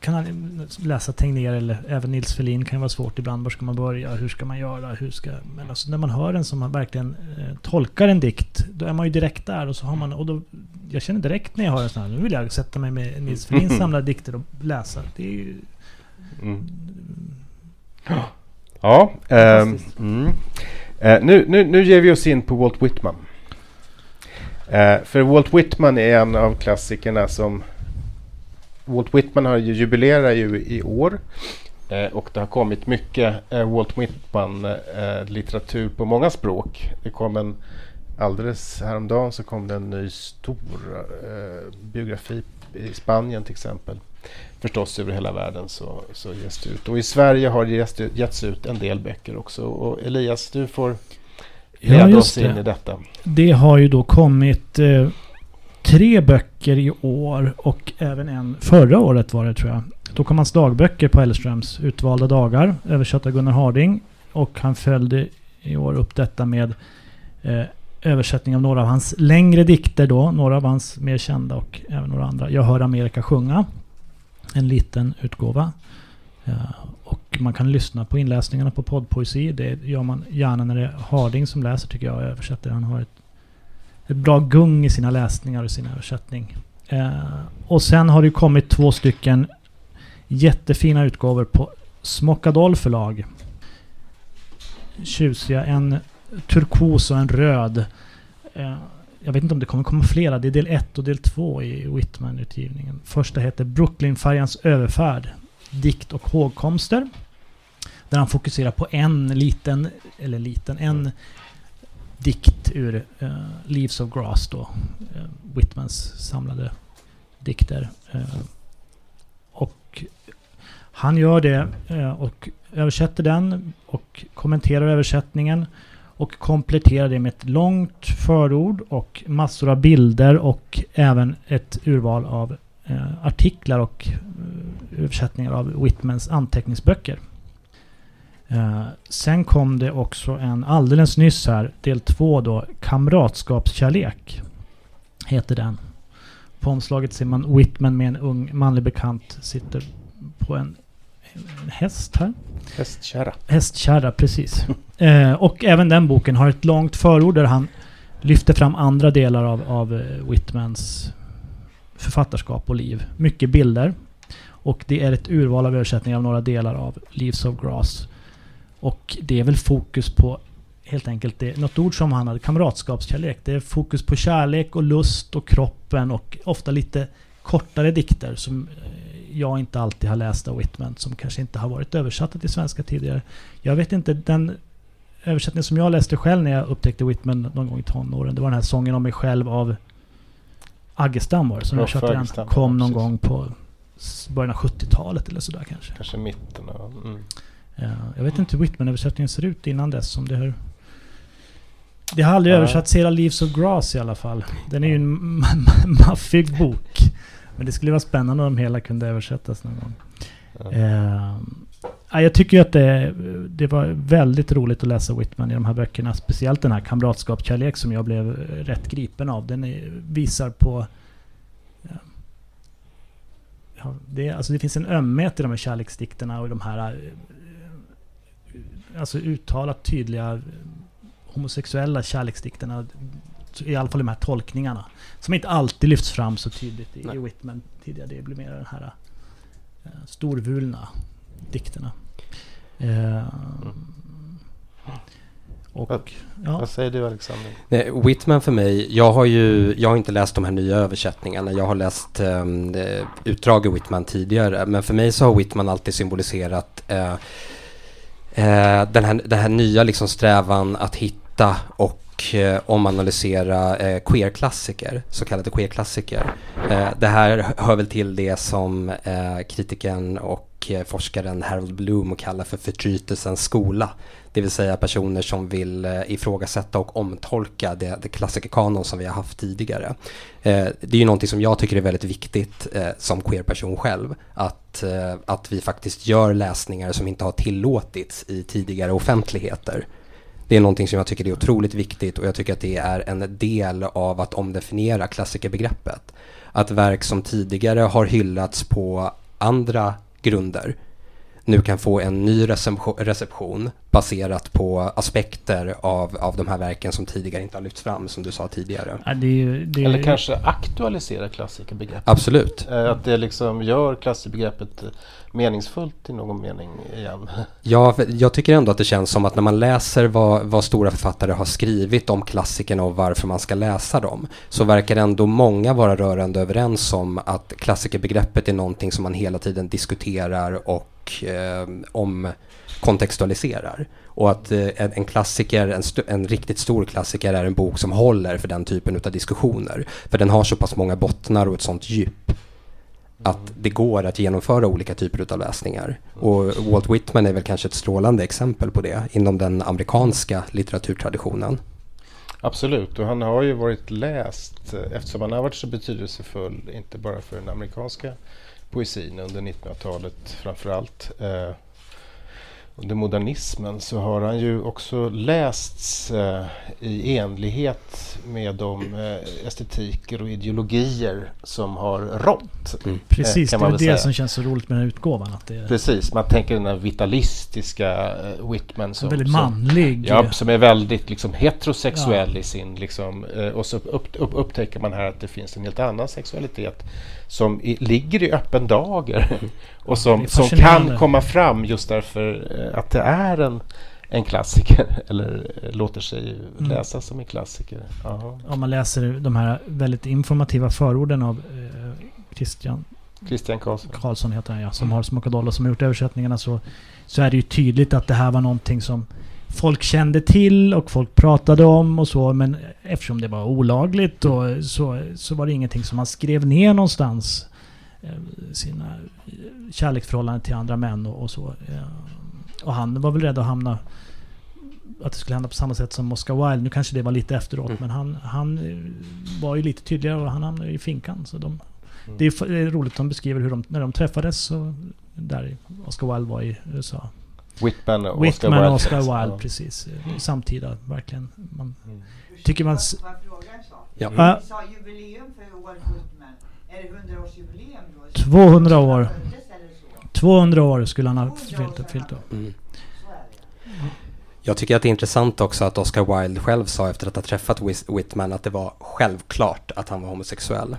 kan läsa Tegnér eller även Nils Ferlin kan vara svårt ibland. Var ska man börja? Hur ska man göra? Hur ska, men alltså när man hör en som verkligen eh, tolkar en dikt, då är man ju direkt där. Och så har man, och då, jag känner direkt när jag hör en sån här, nu vill jag sätta mig med Nils Ferlins samlade dikter och läsa. Det är ju... Mm. Ja, ähm, mm. äh, nu, nu, nu ger vi oss in på Walt Whitman. Äh, för Walt Whitman är en av klassikerna som Walt Whitman har ju jubilerar ju i år. Eh, och det har kommit mycket eh, Walt Whitman-litteratur eh, på många språk. Det kom en alldeles häromdagen så kom det en ny stor eh, biografi i Spanien till exempel. Förstås över hela världen så, så ges det ut. Och i Sverige har det getts ut en del böcker också. Och Elias, du får leda ja, oss in i detta. Det har ju då kommit eh, tre böcker i år och även en förra året var det tror jag. Då kom hans dagböcker på Elströms utvalda dagar, översatt av Gunnar Harding. Och han följde i år upp detta med eh, översättning av några av hans längre dikter då, några av hans mer kända och även några andra. Jag hör Amerika sjunga, en liten utgåva. Och man kan lyssna på inläsningarna på poddpoesi. Det gör man gärna när det är Harding som läser tycker jag och översätter. Han har ett ett bra gung i sina läsningar och sin översättning. Eh, och sen har det kommit två stycken jättefina utgåvor på Smockadoll förlag. Tjusiga. En turkos och en röd. Eh, jag vet inte om det kommer komma flera. Det är del 1 och del 2 i Whitman-utgivningen. Första heter Brooklynfärjans överfärd. Dikt och hågkomster. Där han fokuserar på en liten, eller liten, en dikt ur uh, Leaves of Grass då. Uh, Whitmans samlade dikter. Uh, och han gör det och översätter den och kommenterar översättningen och kompletterar det med ett långt förord och massor av bilder och även ett urval av eh, artiklar och eh, översättningar av Whitmans anteckningsböcker. Eh, sen kom det också en alldeles nyss här, del två då, Kamratskapskärlek. Heter den. På omslaget ser man Whitman med en ung manlig bekant sitter på en häst här. Hästkärra. Hästkärra, precis. eh, och även den boken har ett långt förord där han lyfter fram andra delar av, av eh, Whitmans författarskap och liv. Mycket bilder. Och det är ett urval av översättningar av några delar av Leaves of Grass. Och det är väl fokus på helt enkelt det, något ord som han hade, kamratskapskärlek. Det är fokus på kärlek och lust och kroppen och ofta lite kortare dikter som eh, jag inte alltid har läst av Whitman som kanske inte har varit översatta till svenska tidigare. Jag vet inte, den översättning som jag läste själv när jag upptäckte Whitman någon gång i tonåren, det var den här sången om mig själv av Aggestam var det som översatte den. Kom någon precis. gång på början av 70-talet eller sådär kanske. Kanske mitten av... Mm. Jag vet inte hur Whitman-översättningen ser ut innan dess. Om det, har, det har aldrig ja. översatts hela Leaves of Grass i alla fall. Den är ju en maffig bok. Men det skulle vara spännande om hela kunde översättas någon gång. Ja. Uh, jag tycker ju att det, det var väldigt roligt att läsa Whitman i de här böckerna. Speciellt den här kamratskapskärlek som jag blev rätt gripen av. Den är, visar på Ja, det, alltså det finns en ömhet i de här kärleksdikterna och de här alltså uttalat tydliga homosexuella kärleksdikterna. I alla fall de här tolkningarna. Som inte alltid lyfts fram så tydligt i, i Whitman tidigare. Det blir mer den här uh, storvulna dikterna. Mm. Och, ja. Vad säger du Alexander? Nej, Whitman för mig, jag har ju jag har inte läst de här nya översättningarna. Jag har läst um, utdrag i Whitman tidigare. Men för mig så har Whitman alltid symboliserat uh, eh, den, här, den här nya liksom strävan att hitta och eh, omanalysera eh, queerklassiker, så kallade queerklassiker. Eh, det här hör väl till det som eh, kritiken och eh, forskaren Harold Bloom kallar för förtrytelsens skola. Det vill säga personer som vill eh, ifrågasätta och omtolka det, det klassikerkanon som vi har haft tidigare. Eh, det är ju någonting som jag tycker är väldigt viktigt eh, som queerperson själv. Att, eh, att vi faktiskt gör läsningar som inte har tillåtits i tidigare offentligheter. Det är någonting som jag tycker är otroligt viktigt och jag tycker att det är en del av att omdefiniera klassikerbegreppet. Att verk som tidigare har hyllats på andra grunder nu kan få en ny reception baserat på aspekter av, av de här verken som tidigare inte har lyfts fram, som du sa tidigare. Ja, det är ju, det är Eller kanske aktualisera klassikerbegreppet. Absolut. Eh, Att det liksom gör klassikerbegreppet meningsfullt i någon mening igen. Ja, för jag tycker ändå att det känns som att när man läser vad, vad stora författare har skrivit om klassikerna och varför man ska läsa dem, så verkar ändå många vara rörande överens om att klassikerbegreppet är någonting som man hela tiden diskuterar och eh, om kontextualiserar. Och att eh, en, klassiker, en, en riktigt stor klassiker är en bok som håller för den typen av diskussioner. För den har så pass många bottnar och ett sånt djup att det går att genomföra olika typer av läsningar. Och Walt Whitman är väl kanske ett strålande exempel på det inom den amerikanska litteraturtraditionen. Absolut, och han har ju varit läst eh, eftersom han har varit så betydelsefull, inte bara för den amerikanska poesin under 1900-talet framförallt. Eh, under modernismen så har han ju också lästs eh, i enlighet med de eh, estetiker och ideologier som har rått. Mm. precis, kan det är det säga. som känns så roligt med den här utgåvan. Att det är Precis, man tänker den här vitalistiska eh, Whitman som, väldigt som, manlig. Ja, som är väldigt liksom, heterosexuell i sin... Liksom, eh, och så upp, upp, upptäcker man här att det finns en helt annan sexualitet som i, ligger i öppen dager och som, som kan komma fram just därför eh, att det är en, en klassiker eller eh, låter sig Mm. läsas som en klassiker. Jaha. Om man läser de här väldigt informativa förorden av eh, Christian Christian Karlsson. Karlsson heter han ja, som har Smokadoll och som har gjort översättningarna så, så är det ju tydligt att det här var någonting som folk kände till och folk pratade om och så men eftersom det var olagligt och så, så var det ingenting som man skrev ner någonstans. eh, Sina eh, kärleksförhållanden till andra män och, och så. eh, Och han var väl rädd att hamna att det skulle hända på samma sätt som Oscar Wilde. Nu kanske det var lite efteråt Mm. men han, han var ju lite tydligare och han hamnade i finkan. Så de, Mm. det är, f- det är roligt att de beskriver hur de, när de träffades, så där Oscar Wilde var i USA. Whitman och Oscar Whitman Wilde. och Oscar Wilde, Ja. precis. Eh, Samtida, verkligen. Man Mm. tycker man... s-? Ja. Ja, Du sa jubileum för Walt Whitman. Är det 100-årsjubileum då? 200 år. Han föddes eller så? 200 år skulle han ha 200 år fyllt, han- Mm. Jag tycker att det är intressant också att Oscar Wilde själv sa efter att ha träffat Whitman att det var självklart att han var homosexuell.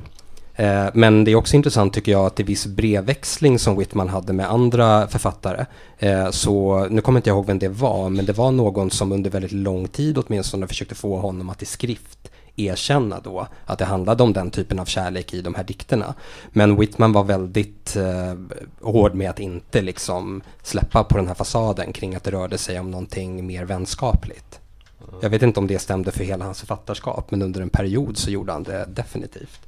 Eh, Men det är också intressant tycker jag att det är viss brevväxling som Whitman hade med andra författare. Eh, Så nu kommer inte jag ihåg vem det var, men det var någon som under väldigt lång tid åtminstone försökte få honom att i skrift erkänna då att det handlade om den typen av kärlek i de här dikterna. Men Whitman var väldigt eh, hård med att inte liksom släppa på den här fasaden kring att det rörde sig om någonting mer vänskapligt. Jag vet inte om det stämde för hela hans författarskap, men under en period så gjorde han det definitivt.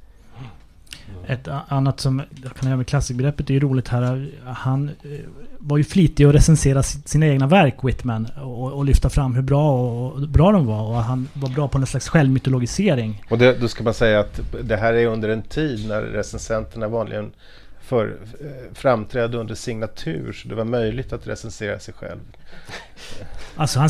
Ett annat som jag kan göra med klassikbegreppet är ju roligt här. Han eh, var ju flitig att recensera sina egna verk, Whitman. Och, och lyfta fram hur bra, och, och bra de var. Och han var bra på en slags självmytologisering. Och det, då ska man säga att det här är under en tid när recensenterna vanligen för, eh, framträdde under signatur så det var möjligt att recensera sig själv. Alltså han,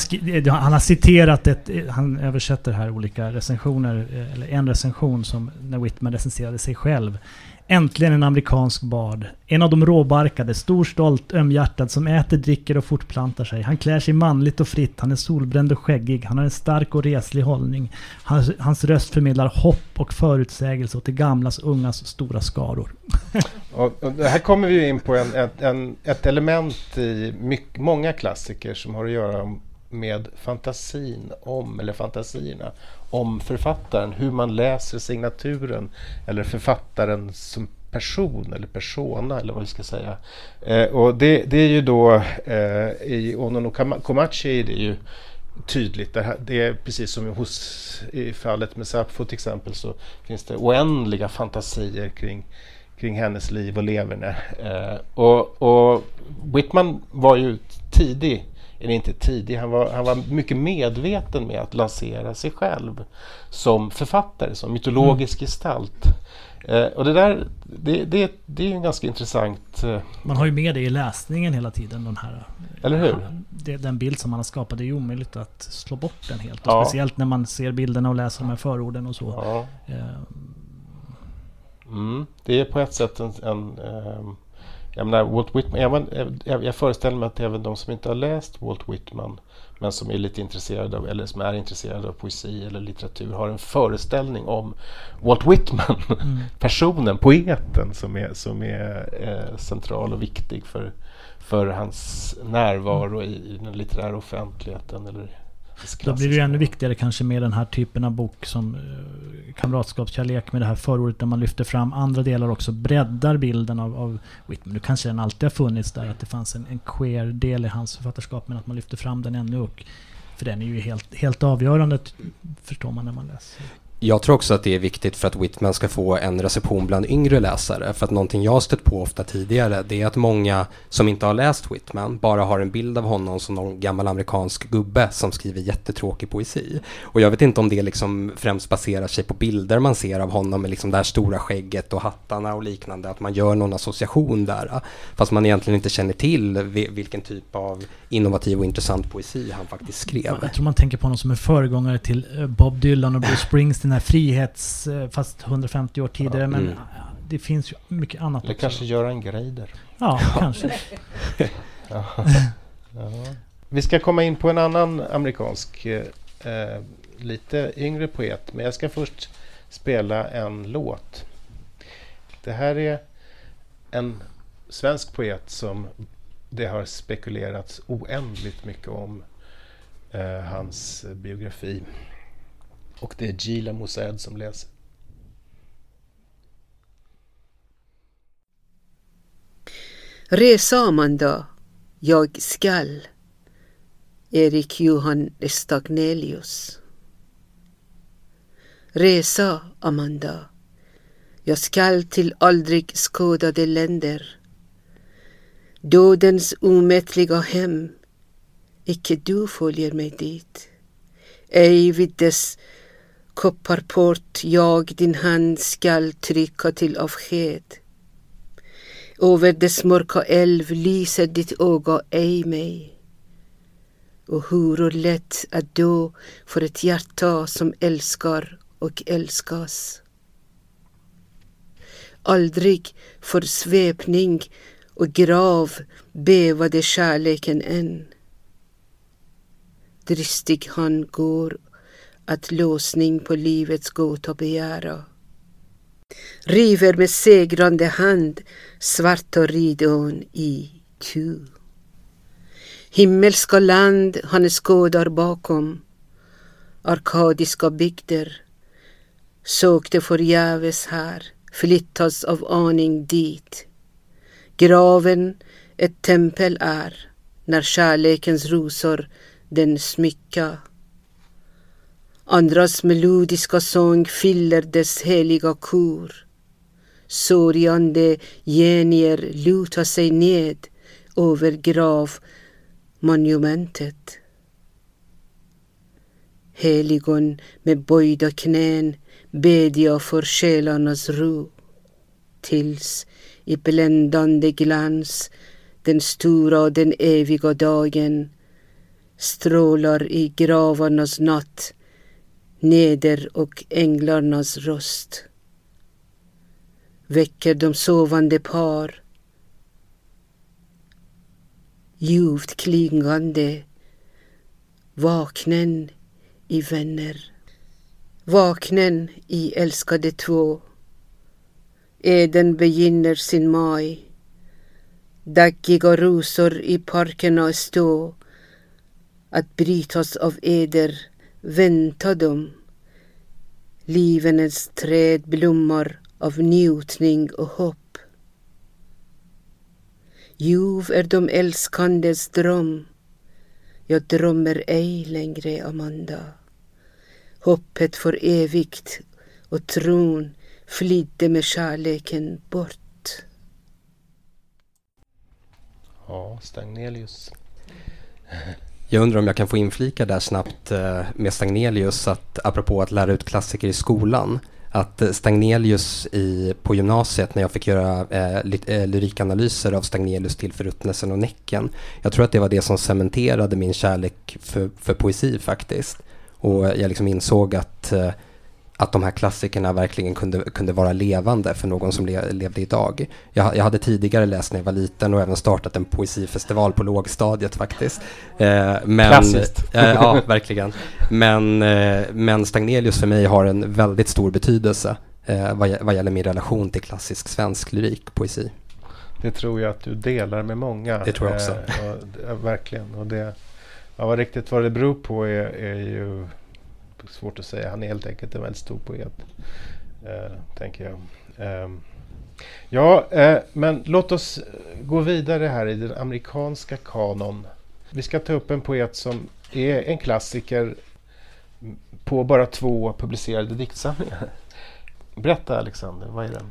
han har citerat ett, han översätter här olika recensioner, eh, eller en recension som när Whitman recenserade sig själv. Äntligen en amerikansk bard. En av de råbarkade, stor, stolt, ömhjärtad som äter, dricker och fortplantar sig. Han klär sig manligt och fritt, han är solbränd och skäggig, han har en stark och reslig hållning. Hans, hans röst förmedlar hopp och förutsägelse åt de gamlas och ungas stora skaror. Och, och här kommer vi ju in på en, ett, en, ett element i mycket, många klassiker som har att göra med fantasin om, eller fantasierna om författaren. Hur man läser signaturen eller författaren som person eller persona eller vad vi ska säga. Eh, och det, det är ju då eh, i Onono Komachi är det ju tydligt. Det, här, det är precis som hos, i fallet med Sappho till exempel så finns det oändliga fantasier kring kring hennes liv och leverne. Eh, och, och Whitman var ju tidig, eller inte tidig, han var, han var mycket medveten med att lansera sig själv som författare, som mytologisk Mm. gestalt. Eh, och det där, det, det, det är en ganska intressant, eh, Man har ju med det i läsningen hela tiden. Den, här, eller hur? det, den bild som man har skapat. Det är ju omöjligt att slå bort den helt. Ja. Speciellt när man ser bilderna och läser de här förorden och så. Ja. Eh, Mm, det är på ett sätt en... en ehm, jag menar, Walt Whitman, även, jag, jag föreställer mig att även de som inte har läst Walt Whitman men som är lite intresserade av, eller som är intresserade av poesi eller litteratur har en föreställning om Walt Whitman, mm. personen, poeten som är, som är eh, central och viktig för, för hans närvaro i, i den litterära offentligheten. Eller Då blir det ju ännu viktigare kanske med den här typen av bok som eh, Kamratskapskärlek med det här förordet där man lyfter fram andra delar också. Breddar bilden av, av Whitman. Nu kanske den alltid har funnits där, att det fanns en, en queer-del i hans författarskap men att man lyfter fram den ännu. Och, för den är ju helt, helt avgörande, förstår man när man läser. Jag tror också att det är viktigt för att Whitman ska få en reception bland yngre läsare. För att någonting jag har stött på ofta tidigare, det är att många som inte har läst Whitman bara har en bild av honom som någon gammal amerikansk gubbe som skriver jättetråkig poesi. Och jag vet inte om det liksom främst baserar sig på bilder man ser av honom med liksom det här stora skägget och hattarna och liknande, att man gör någon association där. Fast man egentligen inte känner till vilken typ av innovativ och intressant poesi han faktiskt skrev. Jag tror man tänker på honom som en föregångare till eh, Bob Dylan och Bruce Springsteen, den här frihets... eh, Fast 150 år tidigare. Men Mm. eh, det finns ju mycket annat Eller också. kanske Göran Greider. Ja, kanske. Ja. Ja. Vi ska komma in på en annan amerikansk, eh, eh, lite yngre poet. Men jag ska först spela en låt. Det här är en svensk poet som det har spekulerats oändligt mycket om eh, hans biografi. Och det är Gila Mosaed som läser. Resa Amanda, jag skall. Erik Johan Stagnelius. Resa Amanda, jag skall till aldrig skådade länder. Dödens omättliga hem, icke du följer mig dit. Ej vid dess kopparport jag din hand skall trycka till avsked. Över dess mörka älv lyser ditt öga ej mig. Och hur lätt att dö för ett hjärta som älskar och älskas. Aldrig för svepning och grav bävade kärleken än. Dristig han går att låsning på livets gåta begära river med segrande hand svarta ridån i tu. Himmelska land han skådar bakom, arkadiska bygder, sökte förgäves här, flyttas av aning dit. Graven ett tempel är, när kärlekens rosor den smycka. Andras melodiska sång fyller dess heliga kor. Sörjande genier lutar sig ned över gravmonumentet. Heligon med böjda knän bedja för själarnas ro. Tills i bländande glans den stora och den eviga dagen strålar i gravarnas natt neder och änglarnas röst. Väcker de sovande par. Ljuvt klingande. Vaknen i vänner. Vaknen i älskade två. Eden begynner sin maj. Daggiga rosor i parkerna stå att brytas av eder vänta dem Livenets träd blommar av njutning och hopp. Ljuv är de älskandes dröm. Jag drömmer ej längre, Amanda. Hoppet för evigt och tron flydde med kärleken bort. Ja, Stagnelius. Jag undrar om jag kan få inflika där snabbt eh, med Stagnelius, att apropå att lära ut klassiker i skolan, att eh, Stagnelius i, på gymnasiet när jag fick göra eh, eh, lyrikanalyser av Stagnelius till Förruttnelsen och Näcken, jag tror att det var det som cementerade min kärlek för, för poesi faktiskt. Och jag liksom insåg att eh, att de här klassikerna verkligen kunde, kunde vara levande för någon som le, levde idag. Jag, jag hade tidigare läst när jag var liten och även startat en poesifestival på lågstadiet faktiskt. Eh, men, Klassiskt. Eh, ja, verkligen. Men, eh, men Stagnelius för mig har en väldigt stor betydelse eh, vad, vad gäller min relation till klassisk svensk lyrik, poesi. Det tror jag att du delar med många. Det tror jag också. Eh, och, ja, verkligen. Och det, ja, vad riktigt vad det beror på är, är ju svårt att säga. Han är helt enkelt en väldigt stor poet. Eh, tänker jag. Eh, ja, eh, men låt oss gå vidare här i den amerikanska kanon. Vi ska ta upp en poet som är en klassiker på bara två publicerade diktsamlingar. Berätta Alexander, vad är den?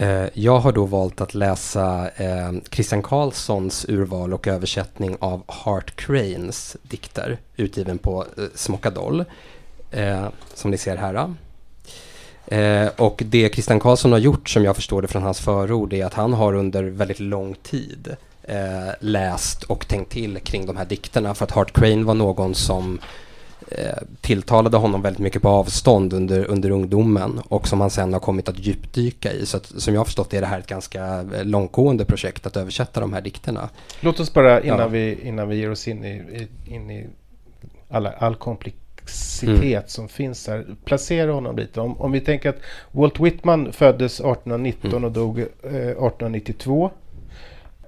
Eh, jag har då valt att läsa eh, Christian Karlssons urval och översättning av Hart Cranes dikter utgiven på eh, Smockadoll eh, som ni ser här. Eh, och det Christian Karlsson har gjort som jag förstår det från hans förord är att han har under väldigt lång tid eh, läst och tänkt till kring de här dikterna för att Hart Crane var någon som eh, tilltalade honom väldigt mycket på avstånd under, under ungdomen och som han sen har kommit att djupdyka i. Så att, som jag har förstått är det här ett ganska långtgående projekt att översätta de här dikterna. Låt oss bara innan, Ja. vi, innan vi ger oss in i, in i alla, all komplexitet som finns här. Placera honom lite. Om, om vi tänker att Walt Whitman föddes 1819 Mm. och dog eh, 1892.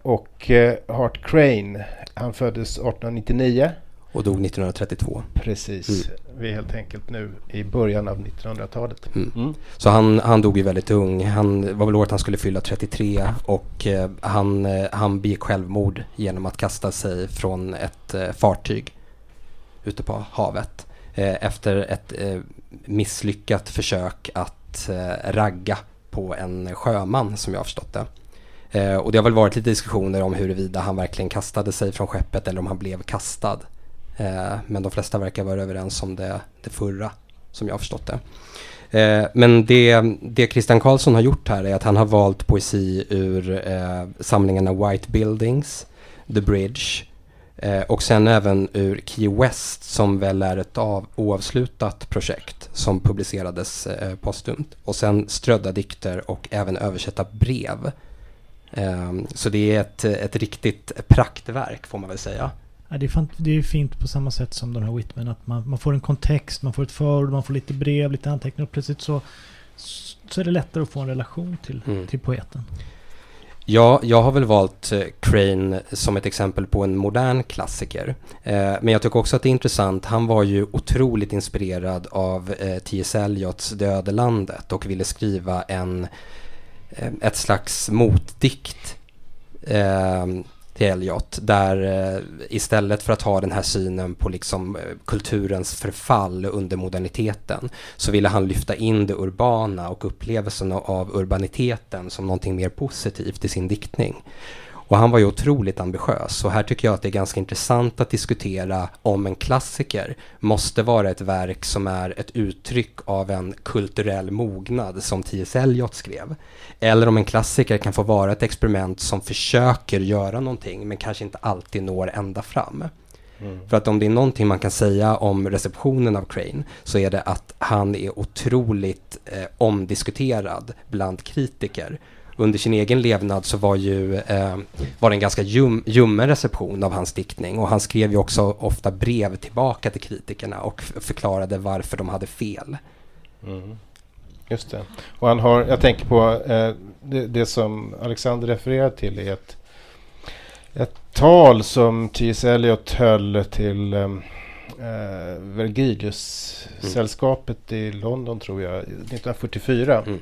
Och eh, Hart Crane, han föddes 1899. Och dog 1932. Precis. Vi är helt enkelt nu i början av 1900-talet. Mm. Mm. Så han, han dog ju väldigt ung. Han var väl året han skulle fylla 33 och eh, han, eh, han begick självmord genom att kasta sig från ett eh, fartyg ute på havet Eh, efter ett eh, misslyckat försök att eh, ragga på en sjöman som jag har förstått det. Och det har väl varit lite diskussioner om huruvida han verkligen kastade sig från skeppet eller om han blev kastad. Men de flesta verkar vara överens om det, det förra som jag har förstått det. Men det, det Christian Karlsson har gjort här är att han har valt poesi ur samlingarna White Buildings, The Bridge eh, och sen även ur Key West som väl är ett av, oavslutat projekt som publicerades eh, postumt. Och sen strödda dikter och även översätta brev. Eh, så det är ett, ett riktigt praktverk får man väl säga. Ja, det, är fan, det är fint på samma sätt som de här Whitman. Att man, man får en kontext, man får ett förord, man får lite brev, lite anteckningar. Och plötsligt så, så är det lättare att få en relation till, Mm. till poeten. Ja, jag har väl valt eh, Crane som ett exempel på en modern klassiker. Eh, men jag tycker också att det är intressant, han var ju otroligt inspirerad av eh, T.S. Eliots Dödelandet landet och ville skriva en, ett slags motdikt till Eliot där eh, istället för att ha den här synen på liksom eh, kulturens förfall under moderniteten så ville han lyfta in det urbana och upplevelsen av urbaniteten som någonting mer positivt i sin diktning. Och han var ju otroligt ambitiös och här tycker jag att det är ganska intressant att diskutera om en klassiker måste vara ett verk som är ett uttryck av en kulturell mognad som T.S. Eliot skrev. Eller om en klassiker kan få vara ett experiment som försöker göra någonting men kanske inte alltid når ända fram. För att om det är någonting man kan säga om receptionen av Crane så är det att han är otroligt eh, omdiskuterad bland kritiker. Under sin egen levnad så var, ju, eh, var det en ganska ljum, ljummen reception av hans diktning och han skrev ju också ofta brev tillbaka till kritikerna och förklarade varför de hade fel. Mm. Just det. Och han har, jag tänker på eh, det, det som Alexander refererar till är ett, ett tal som T.S. Eliot höll till eh, eh, Vergilius-sällskapet i London tror jag, 1944. Mm.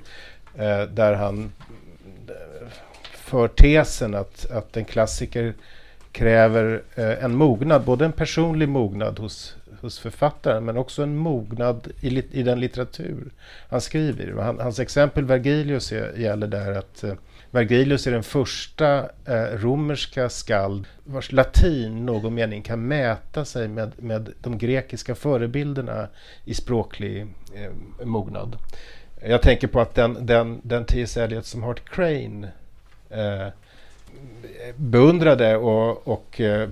Eh, där han för tesen att, att en klassiker kräver eh, en mognad, både en personlig mognad hos, hos författaren men också en mognad i, lit- i den litteratur han skriver. Han, hans exempel Vergilius är, gäller där att eh, Vergilius är den första eh, romerska skald vars latin i någon mening kan mäta sig med, med de grekiska förebilderna i språklig eh, mognad. Jag tänker på att den, den, den T.S. Eliot som har Crane eh, beundrade och, och eh,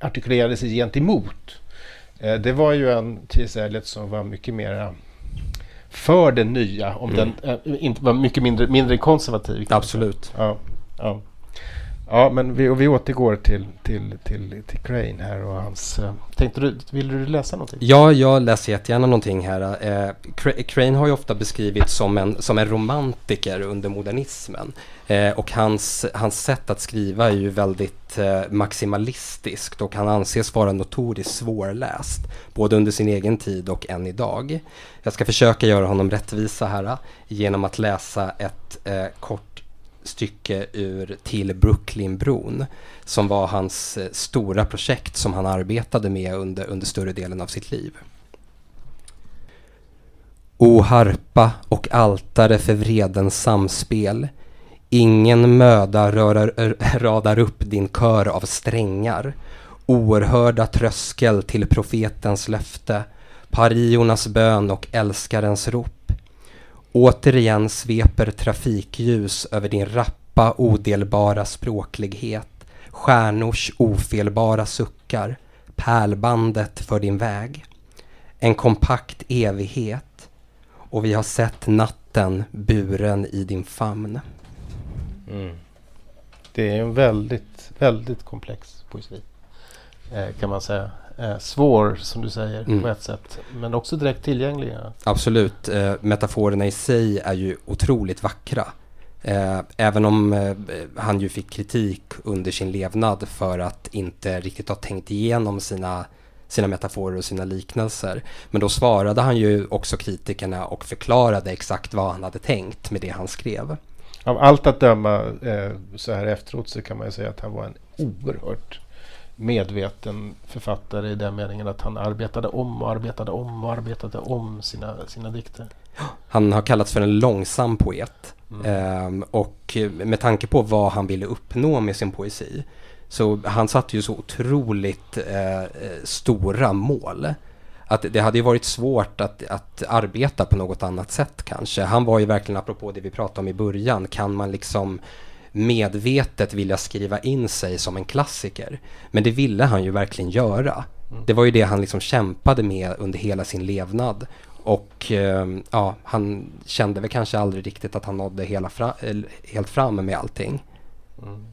artikulerade sig gentemot. Eh, det var ju en T.S. Eliot som var mycket mer för det nya, om Mm. den eh, inte var mycket mindre, mindre konservativ. Absolut. Ja, ja ja men vi, och vi återgår till, till, till, till Crane här och hans... eh, Tänkte du, vill du läsa någonting? Ja, jag läser jättegärna någonting här. Eh, Crane har ju ofta beskrivits som en, som en romantiker under modernismen. Eh, och hans, hans sätt att skriva är ju väldigt eh, maximalistiskt och han anses vara notoriskt svårläst. Både under sin egen tid och än idag. Jag ska försöka göra honom rättvisa här eh, genom att läsa ett eh, kort stycke ur Till Brooklynbron som var hans eh, stora projekt som han arbetade med under, under större delen av sitt liv. O harpa och altare för vredens samspel. Ingen möda rörar, radar upp din kör av strängar. Oerhörda tröskel till profetens löfte. Pariornas bön och älskarens rop. Återigen sveper trafikljus över din rappa odelbara språklighet. Stjärnors ofelbara suckar. Pärlbandet för din väg. En kompakt evighet. Och vi har sett natten buren i din famn. Mm. Det är en väldigt, väldigt komplex poesi. Eh, kan man säga. Eh, svår, som du säger, Mm. på ett sätt. Men också direkt tillgänglig. Ja. Absolut. Eh, metaforerna i sig är ju otroligt vackra. Eh, även om eh, han ju fick kritik under sin levnad för att inte riktigt ha tänkt igenom sina, sina metaforer och sina liknelser. Men då svarade han ju också kritikerna och förklarade exakt vad han hade tänkt med det han skrev. Av allt att döma eh, så här efteråt så kan man ju säga att han var en oerhört medveten författare i den meningen att han arbetade om och arbetade om och arbetade om sina, sina dikter. Han har kallats för en långsam poet. Mm. Ehm, och med tanke på vad han ville uppnå med sin poesi så han satte ju så otroligt eh, stora mål. Att det hade ju varit svårt att, att arbeta på något annat sätt kanske. Han var ju verkligen, apropå det vi pratade om i början, kan man liksom medvetet vilja skriva in sig som en klassiker. Men det ville han ju verkligen göra. Det var ju det han liksom kämpade med under hela sin levnad. Och eh, ja, han kände väl kanske aldrig riktigt att han nådde hela fra, helt fram med allting. Mm.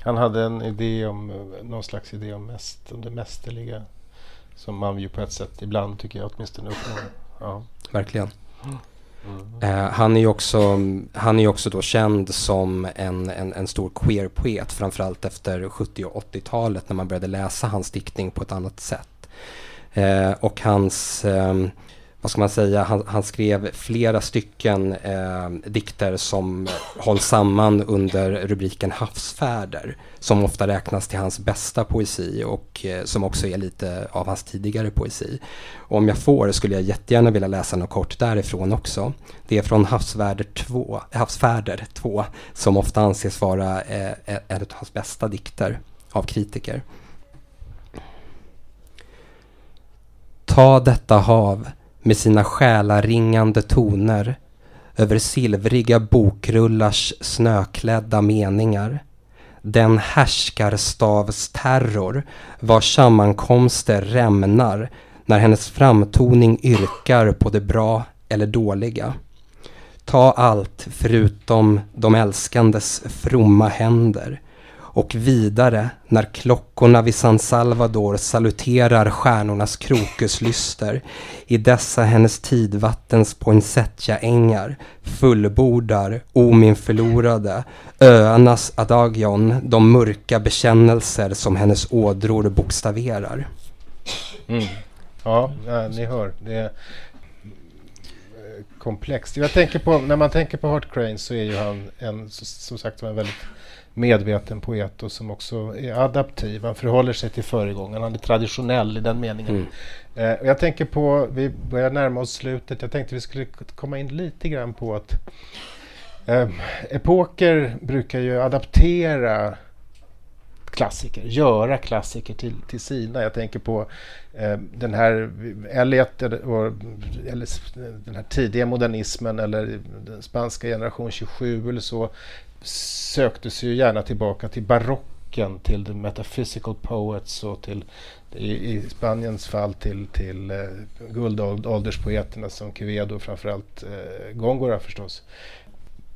Han hade en idé om, eh, någon slags idé om, mäst, om det mästerliga. Som man ju på ett sätt ibland tycker jag åtminstone uppnår. Ja. Verkligen. Mm. Eh, han är ju också, han är också då känd som en, en, en stor queer-poet, framförallt efter 70 och 80-talet när man började läsa hans diktning på ett annat sätt. Eh, och hans, ehm, vad ska man säga, han, han skrev flera stycken eh, dikter som hålls samman under rubriken havsfärder, som ofta räknas till hans bästa poesi och eh, som också är lite av hans tidigare poesi. Och om jag får skulle jag jättegärna vilja läsa något kort därifrån också. Det är från Havsfärder 2, Havsfärder 2 som ofta anses vara eh, en av hans bästa dikter av kritiker. Ta detta hav med sina själaringande toner över silvriga bokrullars snöklädda meningar. Den härskarstavsterror vars sammankomster rämnar när hennes framtoning yrkar på det bra eller dåliga. Ta allt förutom de älskandes fromma händer och vidare när klockorna vid San Salvador saluterar stjärnornas krokuslyster i dessa hennes tidvattens poinsettiaängar fullbordar, o min förlorade, öarnas adagion, de mörka bekännelser som hennes ådror bokstaverar. Mm. Ja, ja, ni hör. Det är eh, komplext. Jag tänker på, när man tänker på Hart Crane så är ju han en, som sagt en väldigt medveten poet och som också är adaptiv. Han förhåller sig till föregångaren. Han är traditionell i den meningen. Mm. Eh, och jag tänker på, vi börjar närma oss slutet. Jag tänkte vi skulle komma in lite grann på att Eh, epoker brukar ju adaptera klassiker, göra klassiker till, till sina. Jag tänker på eh, den här Eliot, eller, eller den här tidiga modernismen eller den spanska generation 27 eller så sökte sig ju gärna tillbaka till barocken, till the metaphysical poets och till i, i Spaniens fall till, till eh, guldålderspoeterna som Quevedo framförallt eh, Góngora förstås.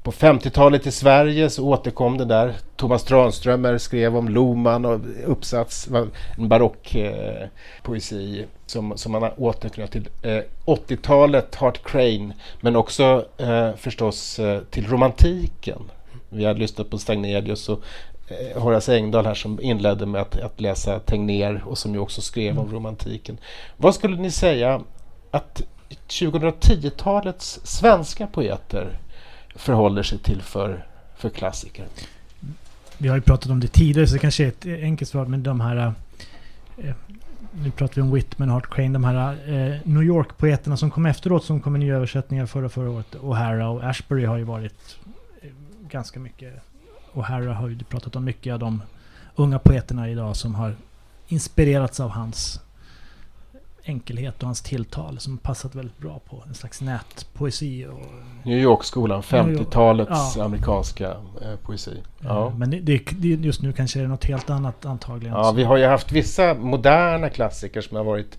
På 50-talet i Sverige så återkom det där. Thomas Tranströmer skrev om Loman och uppsats, en barockpoesi eh, som, som man återknöt till. Eh, 80-talet, Hart Crane, men också eh, förstås eh, till romantiken. Vi hade lyssnat på Stagnelius och eh, Horace Engdahl här som inledde med att, att läsa Tegnér och som ju också skrev mm. om romantiken. Vad skulle ni säga att 2010-talets svenska poeter förhåller sig till för, för klassiker? Vi har ju pratat om det tidigare så det kanske är ett enkelt svar men de här eh, nu pratar vi om Whitman, Hart Crane, de här eh, New York-poeterna som kom efteråt som kom i nya översättningar förra, förra året. O'Hara och Ashbury har ju varit ganska mycket. O'Hara har ju pratat om mycket av de unga poeterna idag som har inspirerats av hans enkelhet och hans tilltal som passat väldigt bra på en slags nätpoesi. Och New York-skolan, 50-talets ja. amerikanska eh, poesi. Ja. Men det, det, just nu kanske det är något helt annat antagligen. Ja, vi har ju haft vissa moderna klassiker som har varit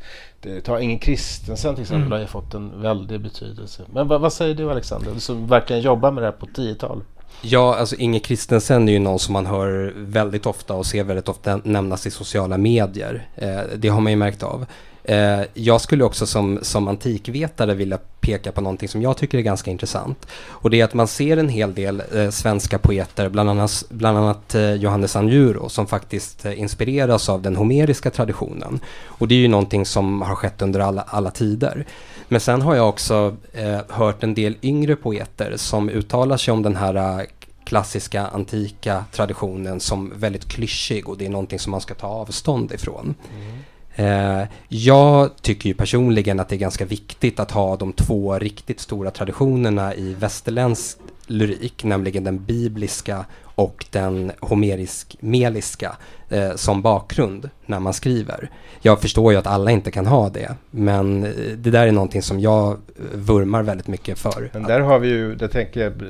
Ta Ingen Kristensen till exempel mm. har ju fått en väldig betydelse. Men vad, vad säger du Alexander, du som verkligen jobbar med det här på 10-tal? Ja, alltså Inge Kristensen är ju någon som man hör väldigt ofta och ser väldigt ofta nämnas i sociala medier. Eh, det har man ju märkt av. Eh, jag skulle också som, som antikvetare vilja peka på någonting som jag tycker är ganska intressant. Och det är att man ser en hel del eh, svenska poeter, bland annat, bland annat eh, Johannes Anjuro, som faktiskt eh, inspireras av den homeriska traditionen. Och det är ju någonting som har skett under alla, alla tider. Men sen har jag också eh, hört en del yngre poeter som uttalar sig om den här eh, klassiska antika traditionen som väldigt klyschig och det är någonting som man ska ta avstånd ifrån. Mm. Eh, jag tycker ju personligen att det är ganska viktigt att ha de två riktigt stora traditionerna i västerländsk lyrik, nämligen den bibliska och den homerisk-meliska eh, som bakgrund när man skriver. Jag förstår ju att alla inte kan ha det, men eh, det där är någonting som jag vurmar väldigt mycket för. Men där har vi ju, det tänker jag, eh,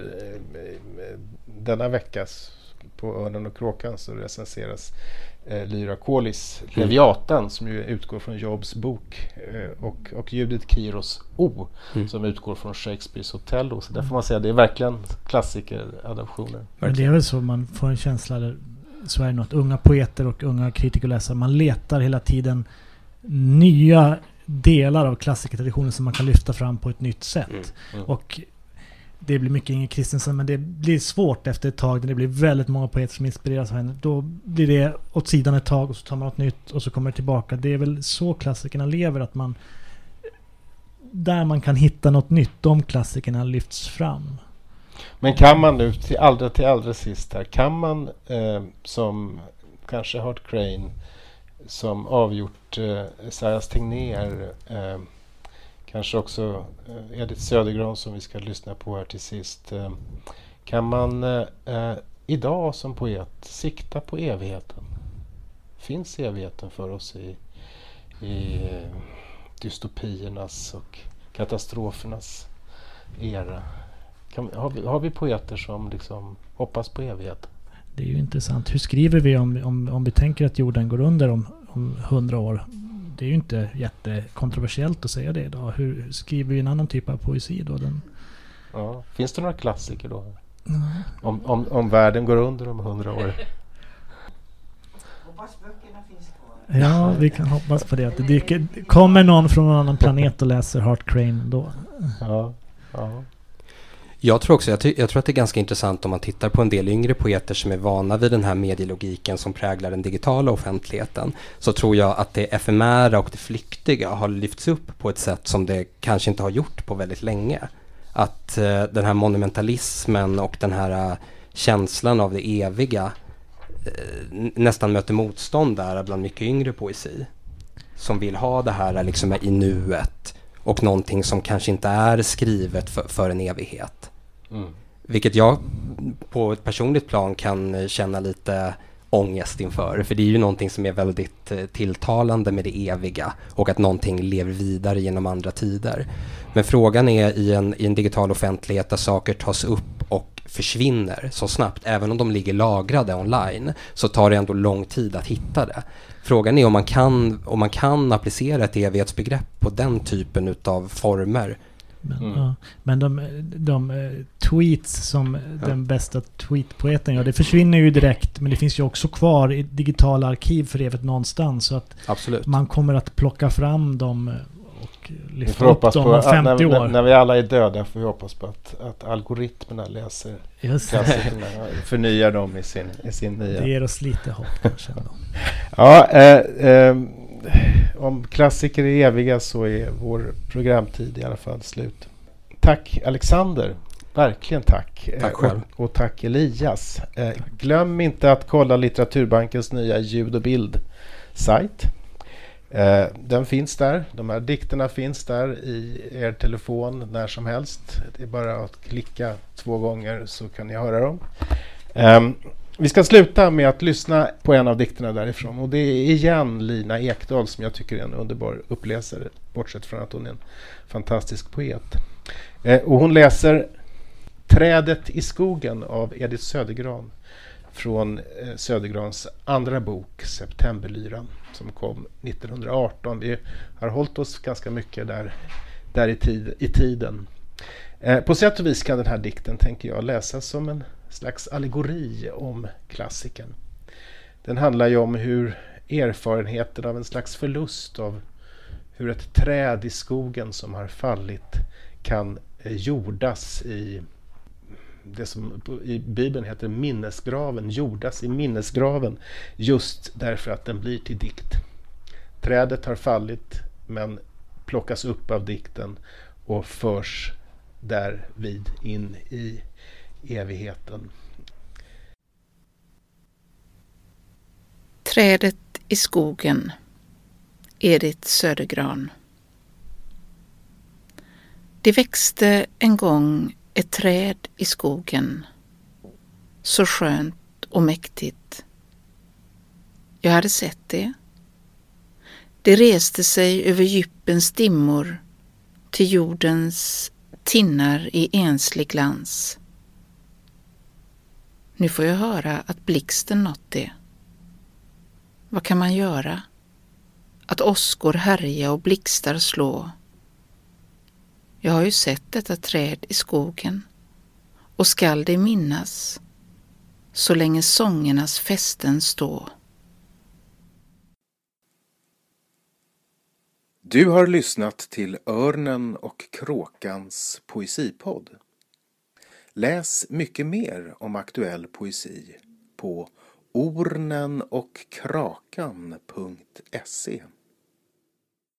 denna veckas på Örnen och kråkan så recenseras eh, Lyra Kolis mm. Leviatan som ju utgår från Jobs bok eh, och, och Judith Kiros O mm. som utgår från Shakespeares Othello. Så där får man säga det är verkligen klassikeradaptioner. Men det är väl så man får en känsla, så är det något, unga poeter och unga kritiker läsare, man letar hela tiden nya delar av klassikertraditionen som man kan lyfta fram på ett nytt sätt. Mm. Mm. Och det blir mycket Inger Kristensen, men det blir svårt efter ett tag när det blir väldigt många poeter som inspireras av henne. Då blir det åt sidan ett tag och så tar man något nytt och så kommer det tillbaka. Det är väl så klassikerna lever, att man... Där man kan hitta något nytt, de klassikerna lyfts fram. Men kan man nu, till allra, till allra sist här, kan man eh, som kanske Hart Crane, som avgjort eh, Esaias Tegnér eh, Kanske också eh, Edith Södergran som vi ska lyssna på här till sist. Eh, kan man eh, idag som poet sikta på evigheten? Finns evigheten för oss i, i eh, dystopiernas och katastrofernas era? Kan, har, vi, har vi poeter som liksom hoppas på evigheten? Det är ju intressant. Hur skriver vi om, om, om vi tänker att jorden går under om, om hundra år? Det är ju inte jättekontroversiellt att säga det idag. Hur skriver vi en annan typ av poesi då? Den... Ja, finns det några klassiker då? Mm. Om, om, om världen går under om hundra år? Hoppas böckerna finns kvar. Ja, vi kan hoppas på det. Att det dyker, kommer någon från en annan planet och läser Heart Crane då. Ja, ja. Jag tror också, jag, jag, tror att det är ganska intressant om man tittar på en del yngre poeter som är vana vid den här medielogiken som präglar den digitala offentligheten. Så tror jag att det efemära och det flyktiga har lyfts upp på ett sätt som det kanske inte har gjort på väldigt länge. Att eh, den här monumentalismen och den här uh, känslan av det eviga eh, nästan möter motstånd där bland mycket yngre poesi. Som vill ha det här liksom i nuet och någonting som kanske inte är skrivet för, för en evighet. Mm. vilket jag på ett personligt plan kan känna lite ångest inför. För det är ju någonting som är väldigt eh, tilltalande med det eviga och att någonting lever vidare genom andra tider. Men frågan är i en, i en digital offentlighet där saker tas upp och försvinner så snabbt, även om de ligger lagrade online, så tar det ändå lång tid att hitta det. Frågan är om man kan, om man kan applicera ett evighetsbegrepp på den typen av former Men, Mm. ja. Men de, de eh, tweets som den bästa tweetpoeten gör, det försvinner ju direkt. Men det finns ju också kvar i digitala arkiv för evigt någonstans. Så att Absolut. man kommer att plocka fram dem och Vi lyfta upp dem på, om att 50 när, år. när, när vi alla är döda får vi hoppas på att, att algoritmerna läser Just klassikerna och förnyar dem i sin, i sin nya... Det ger oss lite hopp kanske ändå. Ja, eh, eh, om klassiker är eviga så är vår programtid i alla fall slut. Tack Alexander, verkligen tack. Tack Eh, själv. Och, och tack Elias. Eh, glöm inte att kolla Litteraturbankens nya ljud och bild-sajt. Eh, den finns där. De här dikterna finns där i er telefon när som helst. Det är bara att klicka två gånger så kan ni höra dem. Ehm, vi ska sluta med att lyssna på en av dikterna därifrån och det är igen Lina Ekdahl som jag tycker är en underbar uppläsare bortsett från att hon är en fantastisk poet. Eh, och hon läser Trädet i skogen av Edith Södergran från eh, Södergrans andra bok Septemberlyran som kom 1918. Vi har hållit oss ganska mycket där, där i, tid, i tiden. Eh, på sätt och vis kan den här dikten, tänker jag, läsas som en slags allegori om klassikern. Den handlar ju om hur erfarenheten av en slags förlust av hur ett träd i skogen som har fallit kan eh, jordas i det som i Bibeln heter minnesgraven, jordas i minnesgraven just därför att den blir till dikt. Trädet har fallit men plockas upp av dikten och förs därvid in i evigheten. Trädet i skogen. Edith Södergran. Det växte en gång ett träd i skogen. Så skönt och mäktigt. Jag hade sett det. Det reste sig över djupens dimmor till jordens tinnar i enslig glans. Nu får jag höra att blixten nått det. Vad kan man göra? Att åskor härja och blixtar slå. Jag har ju sett detta träd i skogen och skall det minnas så länge sångernas fästen stå. Du har lyssnat till Örnen och kråkans poesipodd. Läs mycket mer om aktuell poesi på ornenochkrakan.se